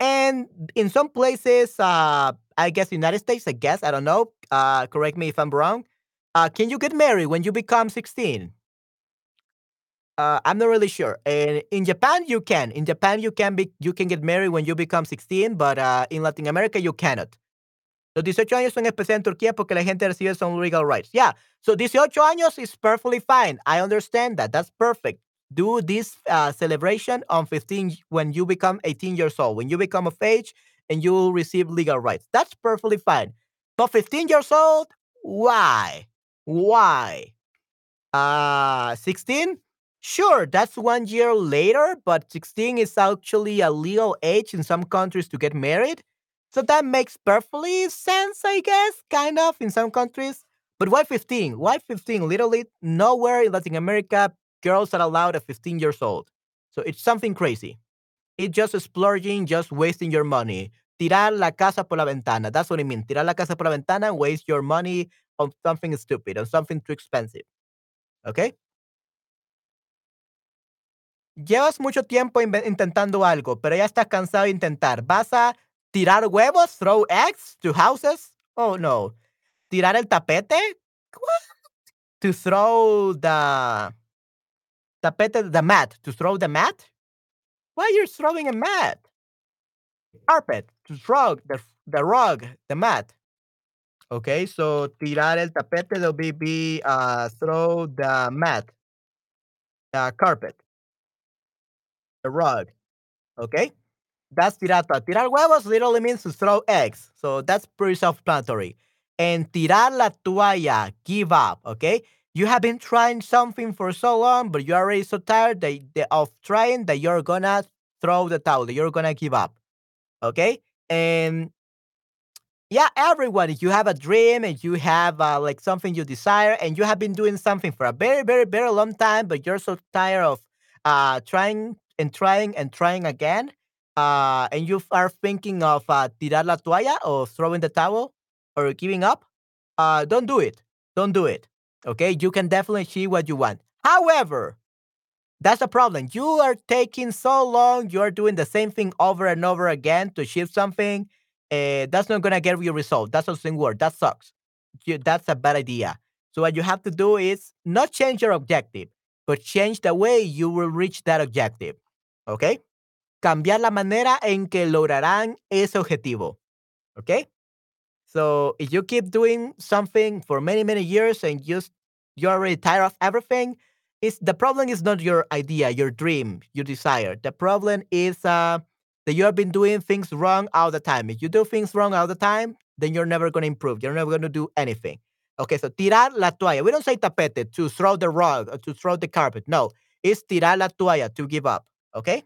And in some places, uh, I guess United States, I guess, I don't know. Uh, correct me if I'm wrong. Uh, can you get married when you become 16? Uh, I'm not really sure. In Japan, you can. In Japan, you can be you can get married when you become 16, but uh, in Latin America, you cannot. Los 18 años son especial en Turquía porque la gente recibe some legal rights. Yeah. So 18 años is perfectly fine. I understand that. That's perfect. Do this uh, celebration on 15 when you become 18 years old, when you become of age and you will receive legal rights. That's perfectly fine. But 15 years old, why? Why? Uh 16? Sure, that's one year later, but 16 is actually a legal age in some countries to get married. So that makes perfectly sense, I guess, kind of in some countries. But why 15? Why 15? Literally, nowhere in Latin America girls are allowed at 15 years old. So it's something crazy. It's just splurging, just wasting your money. Tirar la casa por la ventana. That's what I mean. Tirar la casa por la ventana and waste your money on something stupid, on something too expensive. Okay? Llevas mucho tiempo intentando algo, pero ya estás cansado de intentar. ¿Vas a tirar huevos? ¿Throw eggs to houses? Oh, no. ¿Tirar el tapete? What? To throw the tapete, the mat. To throw the mat? Why are you throwing a mat? Carpet. To throw the, the rug, the mat. Okay, so tirar el tapete will be, be uh, throw the mat, the carpet, the rug. Okay? That's tirar. Tirar huevos literally means to throw eggs. So that's pretty self-explanatory. And tirar la toalla, give up. Okay. You have been trying something for so long, but you're already so tired that, that- of trying that you're gonna throw the towel. that You're gonna give up. Okay. And yeah, everyone, if you have a dream and you have uh, like something you desire and you have been doing something for a very, very, very long time, but you're so tired of uh, trying and trying and trying again, uh, and you are thinking of uh, tirar la toalla or throwing the towel or giving up, uh, don't do it. Don't do it. Okay, you can definitely achieve what you want. However, that's the problem. You are taking so long. You are doing the same thing over and over again to achieve something. Uh, that's not gonna get you result. That doesn't work. That sucks. You- that's a bad idea. So what you have to do is not change your objective, but change the way you will reach that objective. Okay? Cambiar la manera en que lograrán ese objetivo. Okay? So if you keep doing something for many, many years and just you're already tired of everything, it's the problem is not your idea, your dream, your desire. The problem is uh, that you have been doing things wrong all the time. If you do things wrong all the time, then you're never going to improve. You're never going to do anything. Okay, so tirar la toalla. We don't say tapete to throw the rug or to throw the carpet. No, it's tirar la toalla to give up. Okay.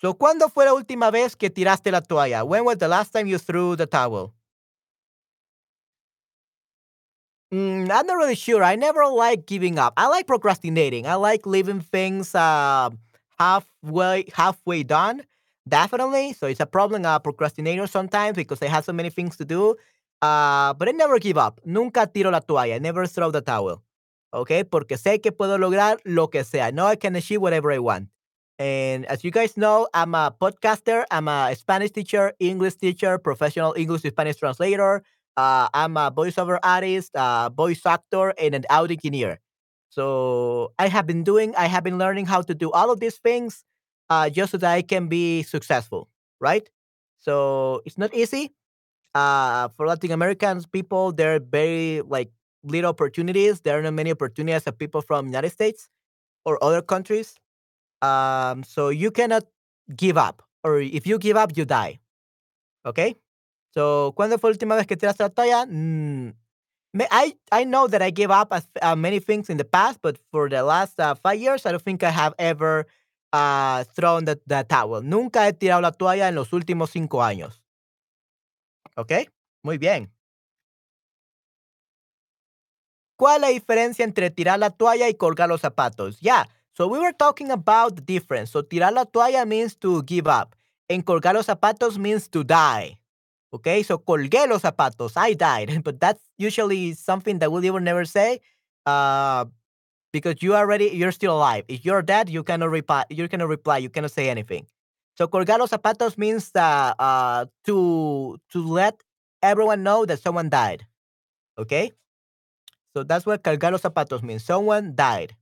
So, ¿cuándo fue la última vez que tiraste la toalla? When was the last time you threw the towel? Mm, I'm not really sure. I never like giving up. I like procrastinating. I like leaving things uh, halfway halfway done. Definitely. So it's a problem. Uh, procrastinator sometimes because I have so many things to do. Uh, but I never give up. Nunca tiro la toalla. I never throw the towel. Okay, porque sé que puedo lograr lo que sea. I know I can achieve whatever I want. And as you guys know, I'm a podcaster. I'm a Spanish teacher, English teacher, professional English Spanish translator. Uh, I'm a voiceover artist, uh, voice actor, and an audio engineer. So I have been doing, I have been learning how to do all of these things uh, just so that I can be successful, right? So it's not easy. Uh, for Latin Americans people, there are very like little opportunities. There are not many opportunities as people from United States or other countries. Um, so you cannot give up, or if you give up, you die. Okay. So, ¿cuándo fue la última vez que tiraste la toalla? Mm, I I know that I gave up as, uh, many things in the past, but for the last uh, five years, I don't think I have ever uh, thrown the, towel. Nunca he tirado la toalla en los últimos cinco años. ¿Ok? Muy bien. ¿Cuál es la diferencia entre tirar la toalla y colgar los zapatos? Yeah. So we were talking about the difference. So tirar la toalla means to give up. And colgar los zapatos means to die. Okay, so colgué los zapatos. I died. But that's usually something that we will never say. Uh, because you already you're still alive. If you're dead, you cannot reply. You cannot reply. You cannot say anything. So colgar los zapatos means uh, uh, to to let everyone know that someone died. Okay. So that's what colgar los zapatos means. Someone died.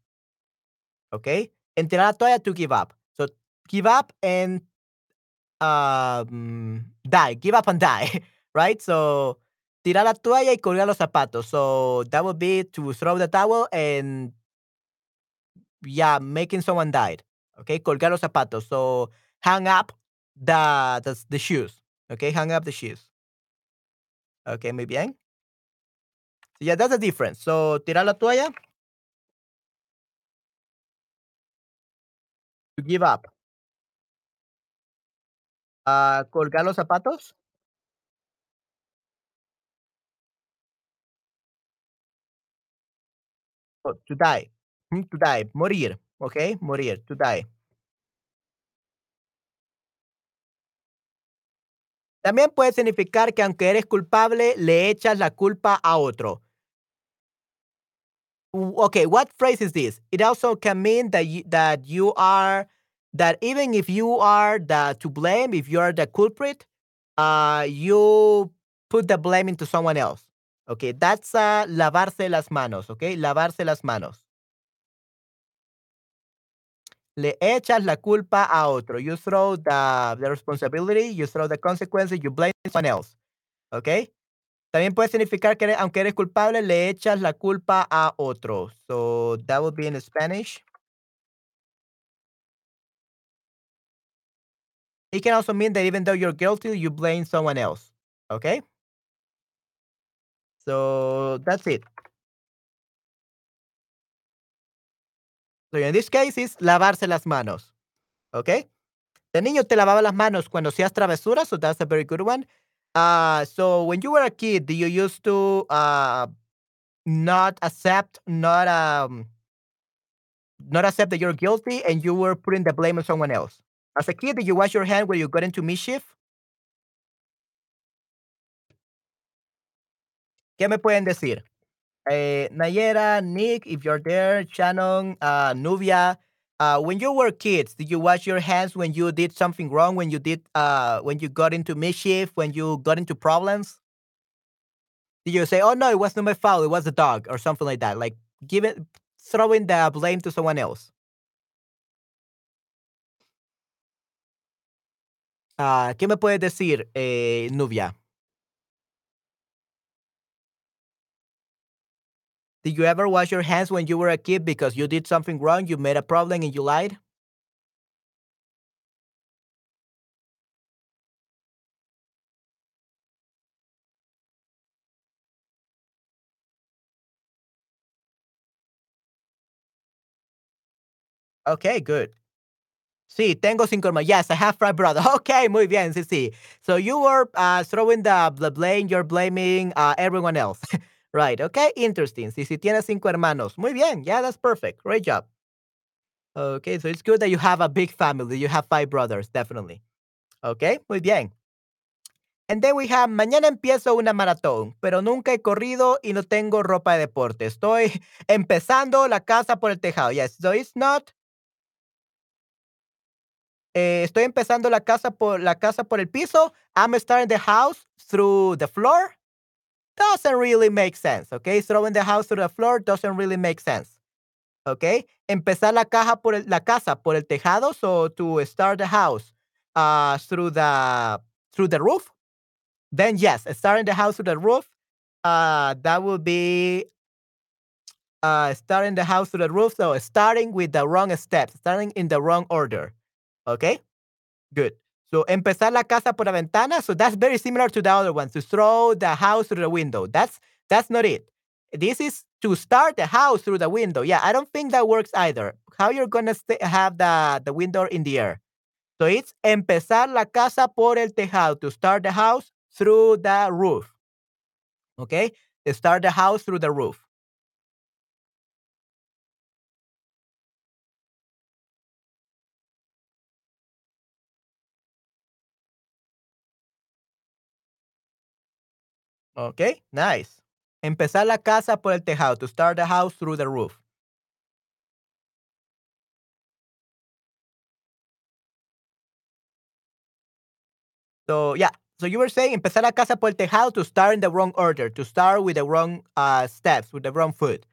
Okay. And toalla to give up. So give up and um, die. Give up and die. Right. So tirar la toalla y colgar los zapatos. So that would be to throw the towel and yeah, making someone died. Okay, colgar los zapatos. So hang up the, the the shoes. Okay, hang up the shoes. Okay, muy bien. So yeah, that's the difference. So tirar la toalla. To give up. Uh, colgar los zapatos. Oh, to die. Mm, To die. Morir. Okay, morir. To die. También puede significar que aunque eres culpable, le echas la culpa a otro. Okay, what phrase is this? It also can mean that you, that you are that even if you are the to blame, if you are the culprit, uh, you put the blame into someone else. Okay, that's uh, lavarse las manos. Okay, lavarse las manos. Le echas la culpa a otro. You throw the, the responsibility, you throw the consequences, you blame someone else. Okay. También puede significar que aunque eres culpable, le echas la culpa a otro. So that would be in Spanish. It can also mean that even though you're guilty, you blame someone else. Okay? So that's it. So in this case, it's lavarse las manos. Okay? De niño te lavaba las manos cuando hacías travesuras, so that's a very good one. Uh, so when you were a kid, do you used to uh, not accept, not um, not accept that you're guilty, and you were putting the blame on someone else? As a kid, did you wash your hand when you got into mischief? ¿Qué me pueden decir? Eh, Nayera, Nick, if you're there, Shannon, uh, Nubia, uh, when you were kids, did you wash your hands when you did something wrong? When you did, uh, when you got into mischief? When you got into problems? Did you say, "Oh no, it was not my fault; it was the dog," or something like that? Like giving, throwing the blame to someone else. Ah, ¿Qué me puedes decir, eh, Nubia? Did you ever wash your hands when you were a kid because you did something wrong, you made a problem, and you lied? Okay, good. Sí, tengo cinco hermanos. Yes, I have five brothers. Okay, muy bien, sí, sí. So you were uh, throwing the, the blame, you're blaming uh, everyone else. right, okay, interesting. Sí, sí, tienes cinco hermanos. Muy bien, yeah, that's perfect. Great job. Okay, so it's good that you have a big family. You have five brothers, definitely. Okay, muy bien. And then we have, mañana empiezo una maratón, pero nunca he corrido y no tengo ropa de deporte. Estoy empezando la casa por el tejado. Yes, so it's not eh, estoy empezando la casa por la casa por el piso. I'm starting the house through the floor. Doesn't really make sense, okay? Throwing the house through the floor doesn't really make sense. Okay? Empezar la caja por el- la casa por el tejado, so to start the house uh through the through the roof. Then yes, starting the house through the roof. Uh that would be uh starting the house through the roof. So starting with the wrong steps, starting in the wrong order. Okay? Good. So empezar la casa por la ventana. So that's very similar to the other one. To throw the house through the window. That's that's not it. This is to start the house through the window. Yeah, I don't think that works either. How you're gonna have the the window in the air? So it's empezar la casa por el tejado to start the house through the roof. Okay, to start the house through the roof. Okay, nice. Empezar la casa por el tejado to start the house through the roof. So yeah, so you were saying empezar la casa por el tejado to start in the wrong order, to start with the wrong uh, steps, with the wrong foot.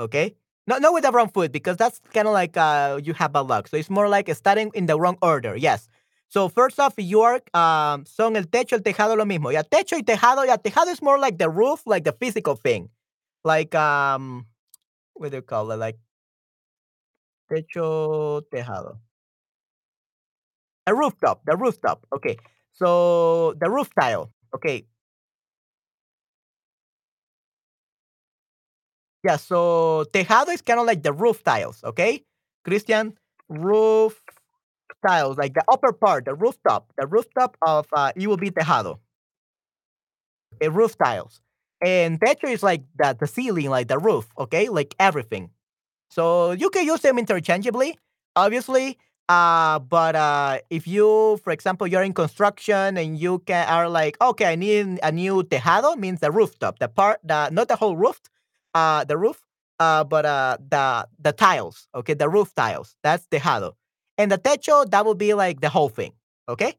Okay, not not with the wrong foot because that's kind of like uh, you have bad luck. So it's more like starting in the wrong order. Yes. So first off, York, um, son el techo, el tejado, lo mismo. Yeah, techo y tejado. Yeah, tejado is more like the roof, like the physical thing, like um, what do you call it? Like techo, tejado. A rooftop, the rooftop. Okay. So the roof tile. Okay. Yeah, so tejado is kind of like the roof tiles, okay? Christian, roof tiles, like the upper part, the rooftop, the rooftop of uh, it will be tejado, okay, roof tiles. And techo is like the, the ceiling, like the roof, okay? Like everything. So you can use them interchangeably, obviously. Uh, but uh, if you, for example, you're in construction and you can are like, okay, I need a new tejado, means the rooftop, the part, the not the whole roof, uh, the roof, uh, but uh, the the tiles, okay, the roof tiles. That's tejado, and the techo that would be like the whole thing, okay.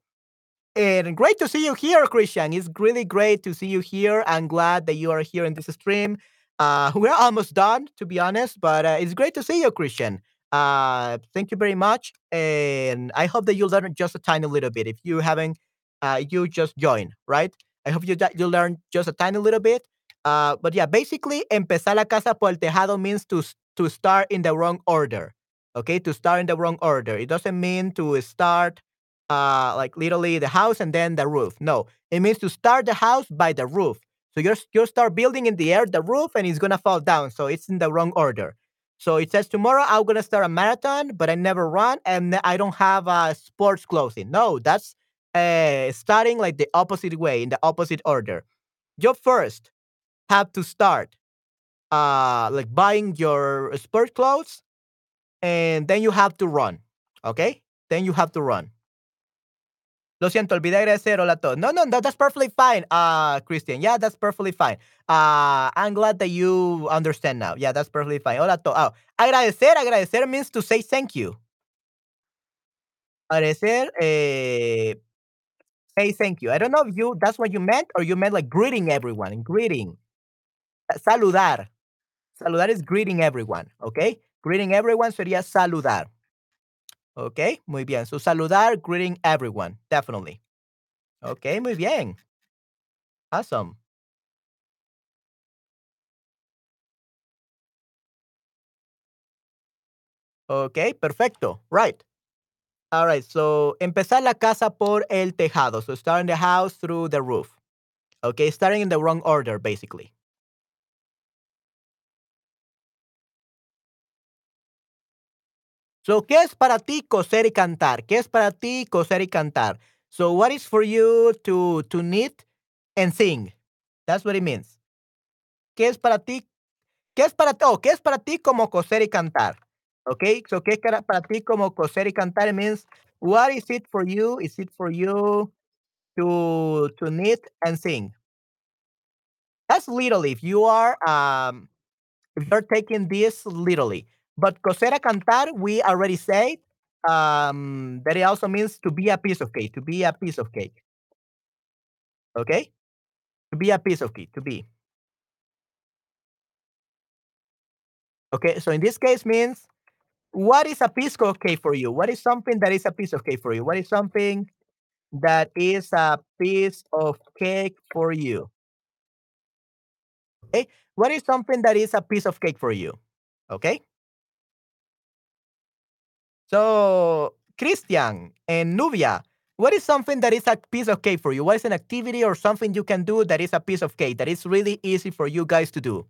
And great to see you here, Christian. It's really great to see you here. I'm glad that you are here in this stream. Uh, we're almost done, to be honest, but uh, it's great to see you, Christian. Uh, thank you very much, and I hope that you learn just a tiny little bit. If you haven't, uh, you just join, right? I hope you that you learn just a tiny little bit. Uh, but yeah, basically, empezar la casa por el tejado means to to start in the wrong order. Okay, to start in the wrong order. It doesn't mean to start uh like literally the house and then the roof. No, it means to start the house by the roof. So you're you start building in the air the roof and it's gonna fall down. So it's in the wrong order. So it says tomorrow I'm gonna start a marathon, but I never run and I don't have uh, sports clothing. No, that's uh, starting like the opposite way in the opposite order. You first have to start uh like buying your sport clothes and then you have to run. Okay? Then you have to run. Lo siento, olvidé agradecer. Hola a todos. No, no, no, that's perfectly fine, uh, Christian. Yeah, that's perfectly fine. Uh, I'm glad that you understand now. Yeah, that's perfectly fine. Hola a todos. Oh, agradecer, agradecer means to say thank you. Agradecer, eh, say thank you. I don't know if you, that's what you meant or you meant like greeting everyone. Greeting. Saludar. Saludar is greeting everyone. Okay? Greeting everyone sería saludar. Okay, muy bien. So saludar, greeting everyone. Definitely. Okay, muy bien. Awesome. Okay, perfecto. Right. All right. So empezar la casa por el tejado. So starting the house through the roof. Okay, starting in the wrong order, basically. So, ¿qué es para ti coser y cantar? ¿Qué es para ti coser y cantar? So, what is for you to to knit and sing? That's what it means. ¿Qué es para ti? ¿Qué es para? Oh, ¿qué es para ti como coser y cantar? Okay, so ¿qué es para ti como coser y cantar? It means what is it for you? Is it for you to to knit and sing? That's literally if you are um if you're taking this literally. But coser a cantar, we already said um, that it also means to be a piece of cake, to be a piece of cake. Okay? To be a piece of cake, to be. Okay, so in this case means what is a piece of cake for you? What is something that is a piece of cake for you? What is something that is a piece of cake for you? Okay? What is something that is a piece of cake for you? Okay? So, Christian and Nubia, what is something that is a piece of cake for you? What is an activity or something you can do that is a piece of cake that is really easy for you guys to do?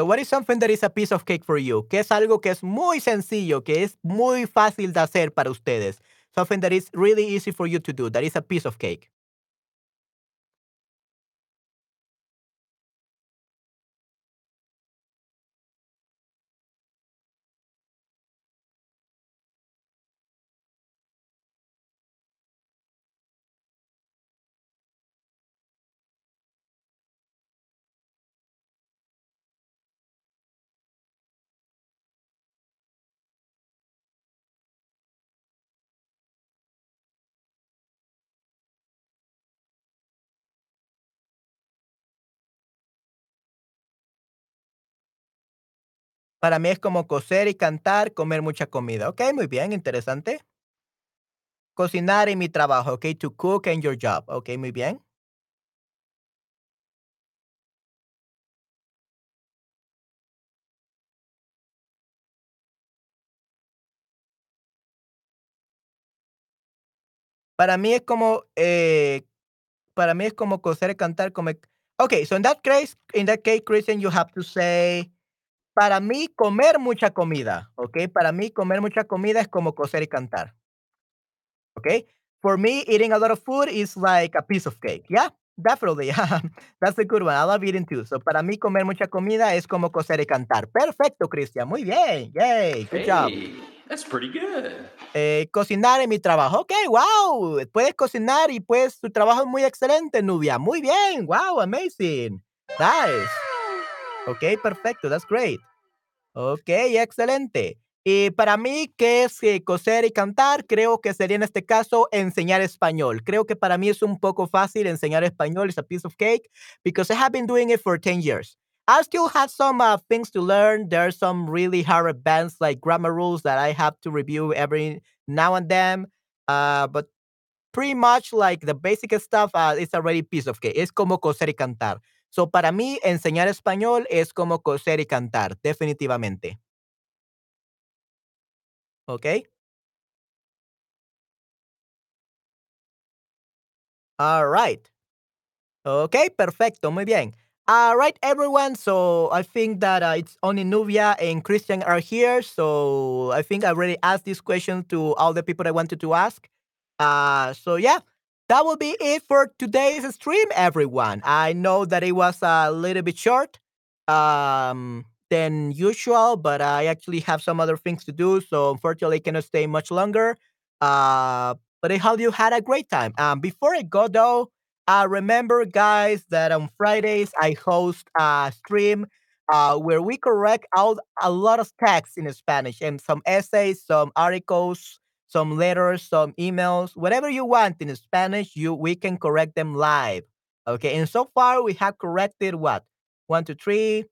So what is something that is a piece of cake for you? ¿Qué es algo que es muy sencillo, que es muy fácil de hacer para ustedes? Something that is really easy for you to do, that is a piece of cake. Para mí es como coser y cantar, comer mucha comida. Okey, muy bien, interesante. Cocinar en mi trabajo, okey, to cook in your job. Okey, muy bien. Para mí es como, eh, para mí es como coser, cantar, comer okey, so in that case in that case, Christian, you have to say, para mí comer mucha comida, okey, para mí comer mucha comida es como coser y cantar. Okay? For me, eating a lot of food is like a piece of cake. Yeah, definitely. That's a good one. I love eating too. So, para mí comer mucha comida es como coser y cantar. Perfecto, Cristian. Muy bien. Yay. Good job. Hey, that's pretty good. Eh, cocinar en mi trabajo. Ok, wow. Puedes cocinar y pues tu trabajo es muy excelente, Nubia. Muy bien. Wow, amazing. Nice. Ok, perfecto. That's great. Ok, excelente. Y para mí, ¿qué es eh, coser y cantar? Creo que sería en este caso enseñar español. Creo que para mí es un poco fácil enseñar español. It's a piece of cake because I have been doing it for 10 years. I still have some uh, things to learn. There are some really hard advanced like grammar rules that I have to review every now and then. Uh, but pretty much like the basic stuff, uh, it's already piece of cake. Es como coser y cantar. So para mí, enseñar español es como coser y cantar, definitivamente. ¿Ok? All right. Okay, perfecto, muy bien. All right, everyone. So I think that uh, it's only Nubia and Christian are here. So I think I already asked this question to all the people I wanted to ask. Uh, so yeah, that will be it for today's stream, everyone. I know that it was a little bit short um, than usual, but I actually have some other things to do. So unfortunately, I cannot stay much longer. Uh, but I hope you had a great time. Um, before I go though, uh, remember, guys, that on Fridays I host a stream uh, where we correct out a lot of text in Spanish and some essays, some articles, some letters, some emails, whatever you want in Spanish, you we can correct them live. Okay, and so far we have corrected what one, two, three,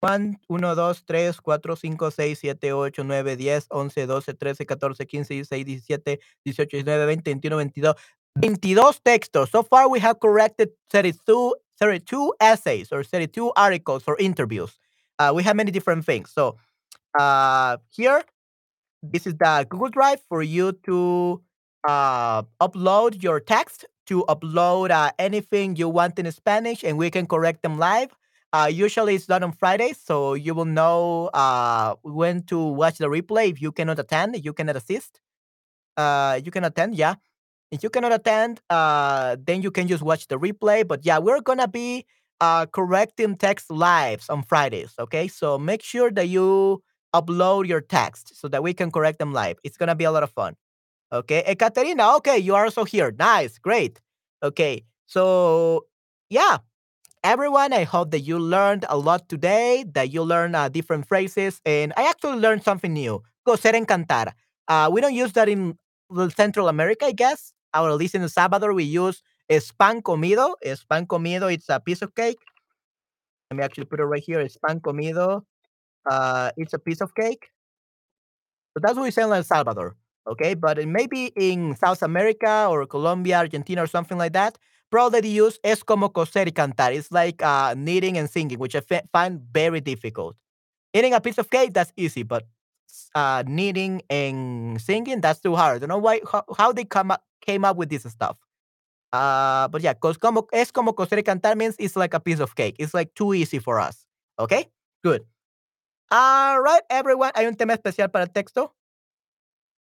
one, uno, dos, tres, cuatro, cinco, seis, siete, ocho, nueve, diez, once, doce, trece, catorce, quince, dieciséis, diecisiete, dieciocho, diecinueve, veinte, veintiuno, veintidós. 22 textos. So far, we have corrected 32, 32 essays or 32 articles or interviews. Uh, we have many different things. So uh, here, this is the Google Drive for you to uh, upload your text, to upload uh, anything you want in Spanish, and we can correct them live. Uh, usually it's done on Fridays, so you will know uh, when to watch the replay. If you cannot attend, you cannot assist. Uh, you can attend, yeah. If you cannot attend, uh, then you can just watch the replay. But yeah, we're gonna be uh, correcting text lives on Fridays. Okay, so make sure that you upload your text so that we can correct them live. It's gonna be a lot of fun. Okay, Ekaterina. Okay, you are also here. Nice, great. Okay, so yeah, everyone. I hope that you learned a lot today. That you learned uh, different phrases, and I actually learned something new. Coser en cantar. Uh, we don't use that in Central America, I guess at least in El Salvador, we use es pan comido. Es pan comido. It's a piece of cake. Let me actually put it right here. It's pan comido. Uh, it's a piece of cake. So that's what we say in El Salvador. Okay, but maybe in South America or Colombia, Argentina, or something like that, probably the use es como coser y cantar. It's like uh, knitting and singing, which I find very difficult. Eating a piece of cake, that's easy, but uh, knitting and singing, that's too hard. I don't know why how, how they come up came up with this stuff. Uh, but yeah, cause como es como coser y cantar means it's like a piece of cake. It's like too easy for us. Okay. Good. All right, everyone. ¿Hay un tema especial para el texto?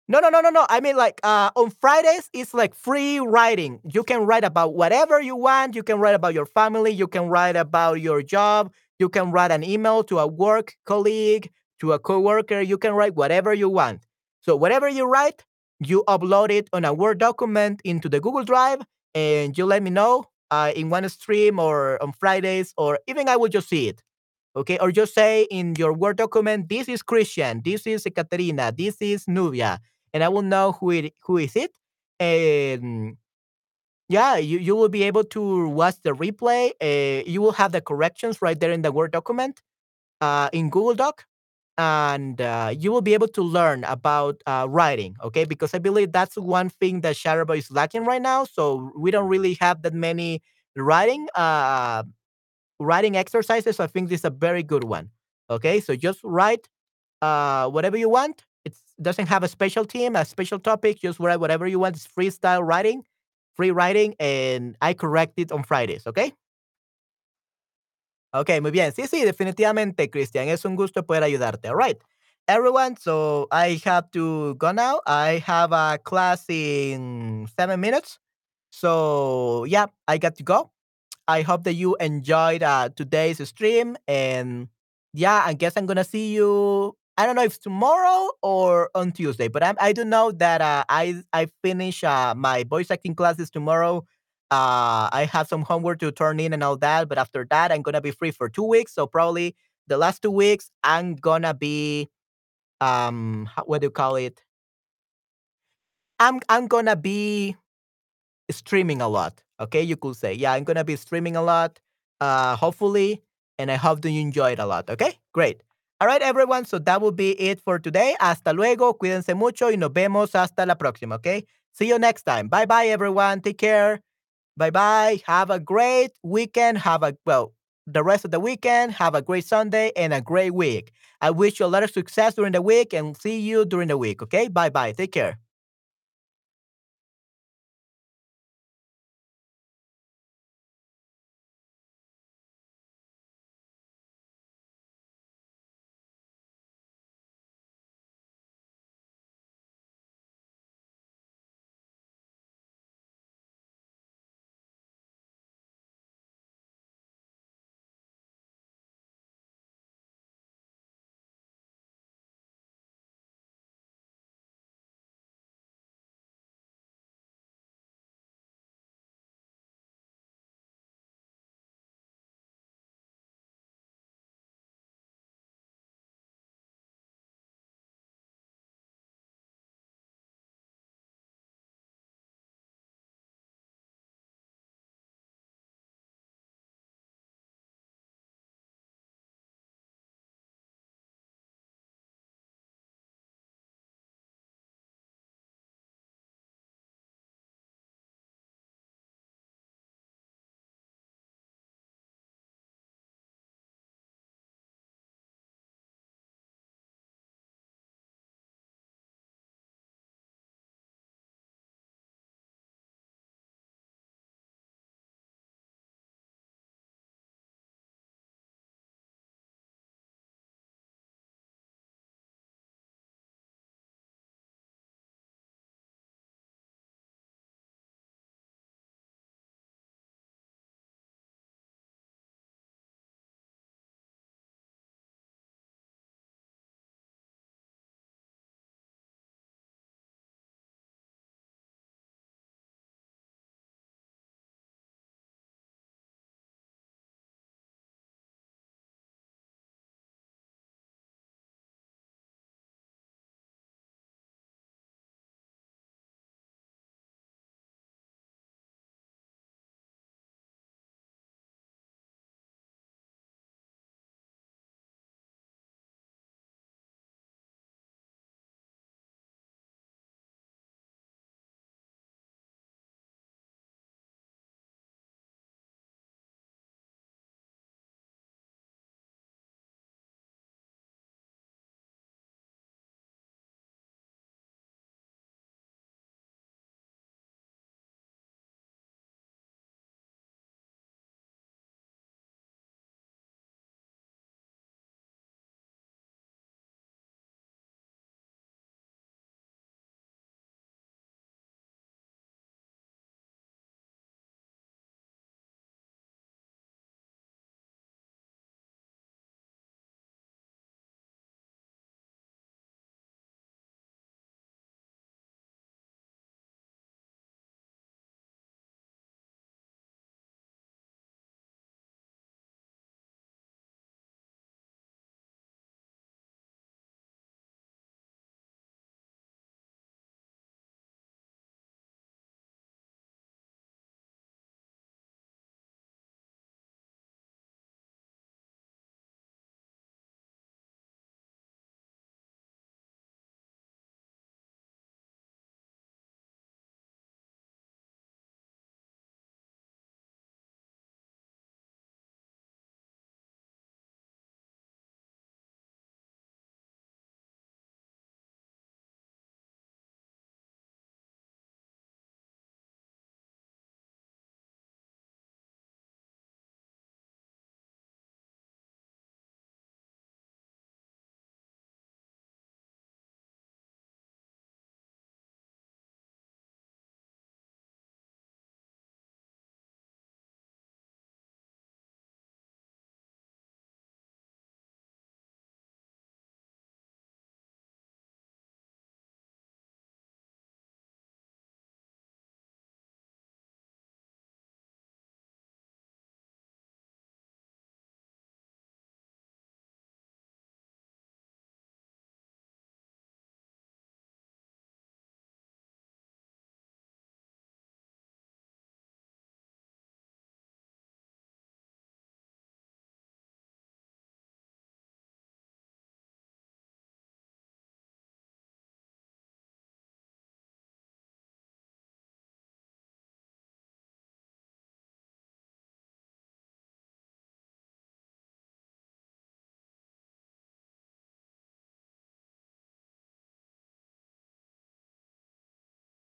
No, no, no, no, no. I mean, like uh, on Fridays, it's like free writing. You can write about whatever you want. You can write about your family. You can write about your job. You can write an email to a work colleague, to a coworker. You can write whatever you want. So whatever you write, you upload it on a Word document into the Google Drive, and you let me know uh, in one stream or on Fridays, or even I will just see it. Okay, or just say in your Word document, this is Christian, this is Ekaterina, this is Nubia, and I will know who it who is it. And yeah, you, you will be able to watch the replay. Uh, you will have the corrections right there in the Word document uh, in Google Doc, and uh, you will be able to learn about uh, writing. Okay, because I believe that's one thing that Sharaba is lacking right now. So we don't really have that many writing uh, writing exercises. I think this is a very good one. Okay, so just write uh, whatever you want it doesn't have a special team, a special topic. Just write whatever you want. It's freestyle writing, free writing, and I correct it on Fridays. Okay. Okay, muy bien. Sí, sí, definitivamente, Christian. Es un gusto poder ayudarte. All right. Everyone, so I have to go now. I have a class in seven minutes. So, yeah, I got to go. I hope that you enjoyed uh, today's stream. And yeah, I guess I'm going to see you I don't know if tomorrow or on Tuesday, but I, I do know that uh, I I finish uh, my voice acting classes tomorrow. Uh, I have some homework to turn in and all that, but after that, I'm gonna be free for two weeks. So probably the last two weeks, I'm gonna be um, what do you call it? I'm I'm gonna be streaming a lot. Okay, you could say, yeah, I'm gonna be streaming a lot. Uh, hopefully, and I hope that you enjoy it a lot. Okay, great. All right, everyone. So that will be it for today. Hasta luego. Cuídense mucho y nos vemos hasta la próxima. Okay. See you next time. Bye bye, everyone. Take care. Bye bye. Have a great weekend. Have a, well, the rest of the weekend. Have a great Sunday and a great week. I wish you a lot of success during the week and see you during the week. Okay. Bye bye. Take care.